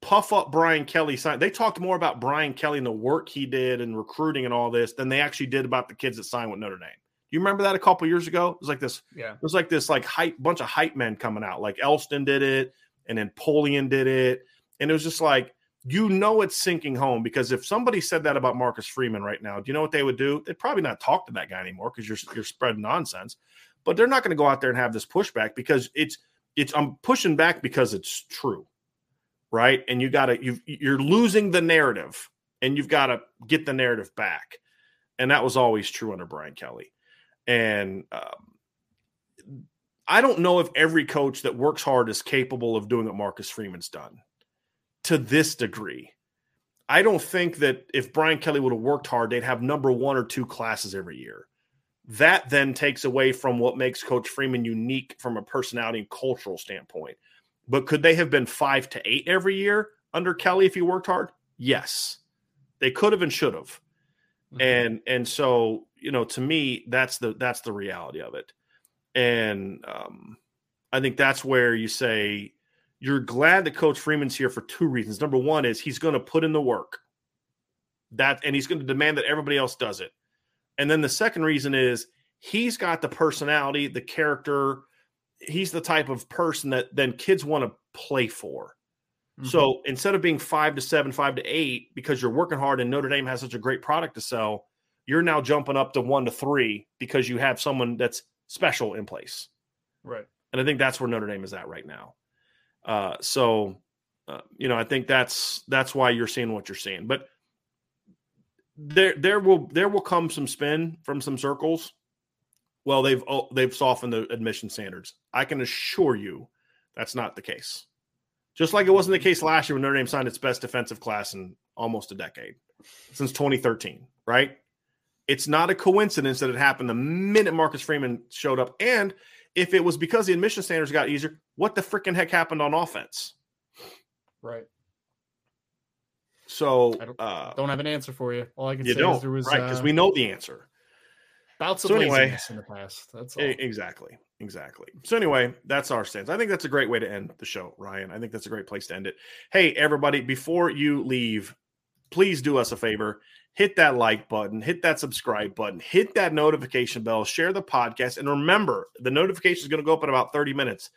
A: puff up Brian Kelly sign. They talked more about Brian Kelly and the work he did and recruiting and all this than they actually did about the kids that signed with Notre Dame. You remember that a couple years ago? It was like this.
B: Yeah.
A: It was like this like hype bunch of hype men coming out. Like Elston did it, and then Polian did it, and it was just like you know it's sinking home because if somebody said that about Marcus Freeman right now, do you know what they would do? They'd probably not talk to that guy anymore because you're you're spreading nonsense. But they're not going to go out there and have this pushback because it's it's I'm pushing back because it's true, right? And you got to you you're losing the narrative, and you've got to get the narrative back, and that was always true under Brian Kelly. And um, I don't know if every coach that works hard is capable of doing what Marcus Freeman's done to this degree. I don't think that if Brian Kelly would have worked hard, they'd have number one or two classes every year. That then takes away from what makes Coach Freeman unique from a personality and cultural standpoint. But could they have been five to eight every year under Kelly if he worked hard? Yes, they could have and should have. And and so you know, to me, that's the that's the reality of it. And um, I think that's where you say you're glad that Coach Freeman's here for two reasons. Number one is he's going to put in the work. That and he's going to demand that everybody else does it. And then the second reason is he's got the personality, the character. He's the type of person that then kids want to play for. So instead of being five to seven, five to eight, because you're working hard and Notre Dame has such a great product to sell, you're now jumping up to one to three because you have someone that's special in place.
B: right.
A: And I think that's where Notre Dame is at right now. Uh, so, uh, you know, I think that's that's why you're seeing what you're seeing. But there there will there will come some spin from some circles. Well, they've oh, they've softened the admission standards. I can assure you that's not the case. Just like it wasn't the case last year when Notre Dame signed its best defensive class in almost a decade, since 2013, right? It's not a coincidence that it happened the minute Marcus Freeman showed up. And if it was because the admission standards got easier, what the freaking heck happened on offense?
B: Right.
A: So
B: I don't-
A: uh,
B: Don't have an answer for you. All I can say
A: don't,
B: is there was
A: right? Because
B: uh,
A: we know the answer.
B: Bouts of
A: So anyway-
B: laziness in the past. That's all.
A: Exactly. Exactly. So anyway, that's our stance. I think that's a great way to end the show, Ryan. I think that's a great place to end it. Hey, everybody, before you leave, please do us a favor. Hit that like button, hit that subscribe button, hit that notification bell, share the podcast. And remember, the notification is going to go up in about 30 minutes.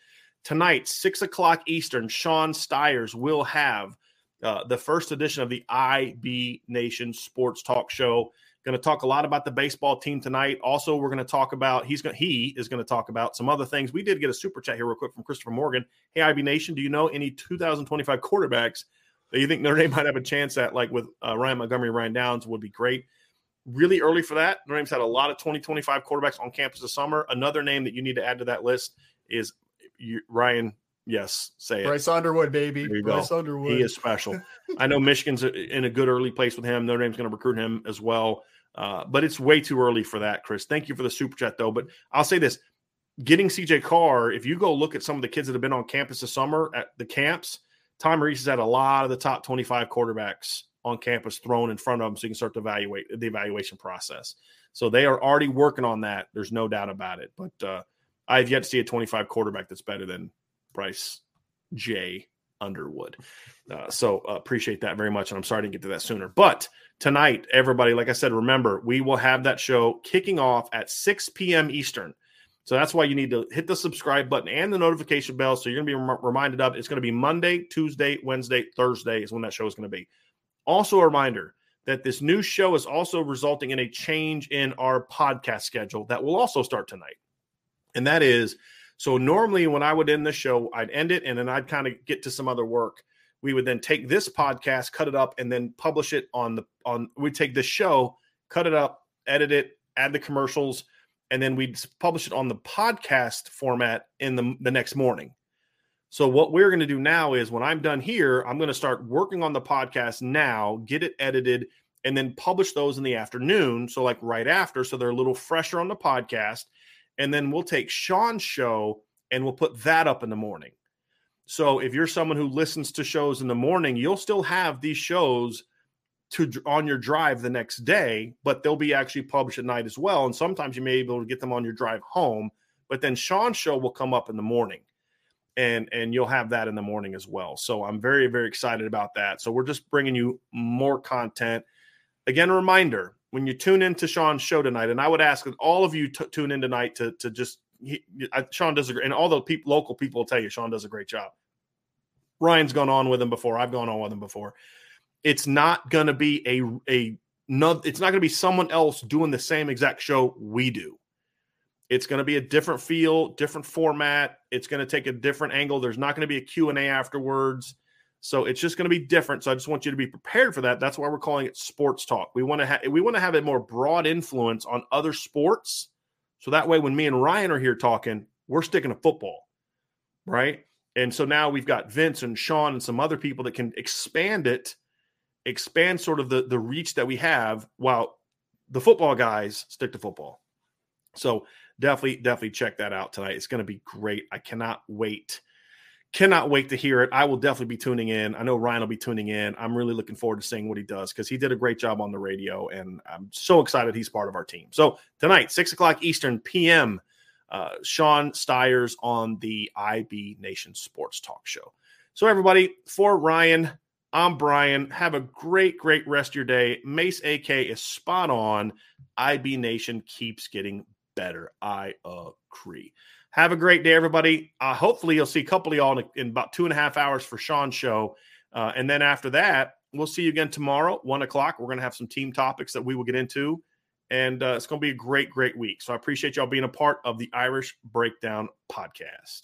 A: Tonight, six o'clock Eastern, Sean Stiers will have uh, the first edition of the IB Nation Sports Talk Show. Going to talk a lot about the baseball team tonight. Also, we're going to talk about he's going he is going to talk about some other things. We did get a super chat here real quick from Christopher Morgan. Hey, IB Nation, do you know any 2025 quarterbacks that you think Notre Dame might have a chance at? Like with uh, Ryan Montgomery, Ryan Downs would be great. Really early for that. Notre Dame's had a lot of 2025 quarterbacks on campus this summer. Another name that you need to add to that list is Ryan. Yes, say it.
B: Bryce Underwood, baby. Bryce
A: go.
B: Underwood.
A: He is special. (laughs) I know Michigan's in a good early place with him. Notre Dame's going to recruit him as well. Uh, but it's way too early for that, Chris. Thank you for the super chat, though. But I'll say this getting CJ Carr, if you go look at some of the kids that have been on campus this summer at the camps, Tom Rees has had a lot of the top 25 quarterbacks on campus thrown in front of them so you can start to evaluate the evaluation process. So they are already working on that. There's no doubt about it. But uh, I've yet to see a 25 quarterback that's better than Bryce J. Underwood. Uh, so uh, appreciate that very much. And I'm sorry to get to that sooner. But tonight, everybody, like I said, remember, we will have that show kicking off at 6 p.m. Eastern. So that's why you need to hit the subscribe button and the notification bell. So you're going to be rem- reminded of it's going to be Monday, Tuesday, Wednesday, Thursday is when that show is going to be. Also, a reminder that this new show is also resulting in a change in our podcast schedule that will also start tonight. And that is so normally when I would end the show, I'd end it and then I'd kind of get to some other work. We would then take this podcast, cut it up, and then publish it on the on we'd take this show, cut it up, edit it, add the commercials, and then we'd publish it on the podcast format in the, the next morning. So what we're going to do now is when I'm done here, I'm going to start working on the podcast now, get it edited, and then publish those in the afternoon. So like right after, so they're a little fresher on the podcast. And then we'll take Sean's show and we'll put that up in the morning. So if you're someone who listens to shows in the morning, you'll still have these shows to on your drive the next day, but they'll be actually published at night as well. And sometimes you may be able to get them on your drive home. But then Sean's show will come up in the morning, and and you'll have that in the morning as well. So I'm very very excited about that. So we're just bringing you more content. Again, a reminder: when you tune into Sean's show tonight, and I would ask all of you t- tune in tonight to to just he, I, Sean does a great, and all the local people will tell you Sean does a great job. Ryan's gone on with him before. I've gone on with him before. It's not going to be a a no. It's not going to be someone else doing the same exact show we do. It's going to be a different feel, different format. It's going to take a different angle. There's not going to be a Q and A afterwards. So it's just going to be different. So I just want you to be prepared for that. That's why we're calling it sports talk. We want to have we want to have a more broad influence on other sports. So that way, when me and Ryan are here talking, we're sticking to football, right? And so now we've got Vince and Sean and some other people that can expand it, expand sort of the the reach that we have, while the football guys stick to football. So definitely, definitely check that out tonight. It's going to be great. I cannot wait. Cannot wait to hear it. I will definitely be tuning in. I know Ryan will be tuning in. I'm really looking forward to seeing what he does because he did a great job on the radio, and I'm so excited he's part of our team. So tonight, six o'clock Eastern PM, uh, Sean Stiers on the IB Nation Sports Talk Show. So everybody, for Ryan, I'm Brian. Have a great, great rest of your day. Mace AK is spot on. IB Nation keeps getting better. I agree. Have a great day, everybody. Uh, hopefully, you'll see a couple of y'all in, in about two and a half hours for Sean's show. Uh, and then after that, we'll see you again tomorrow, one o'clock. We're going to have some team topics that we will get into. And uh, it's going to be a great, great week. So I appreciate y'all being a part of the Irish Breakdown podcast.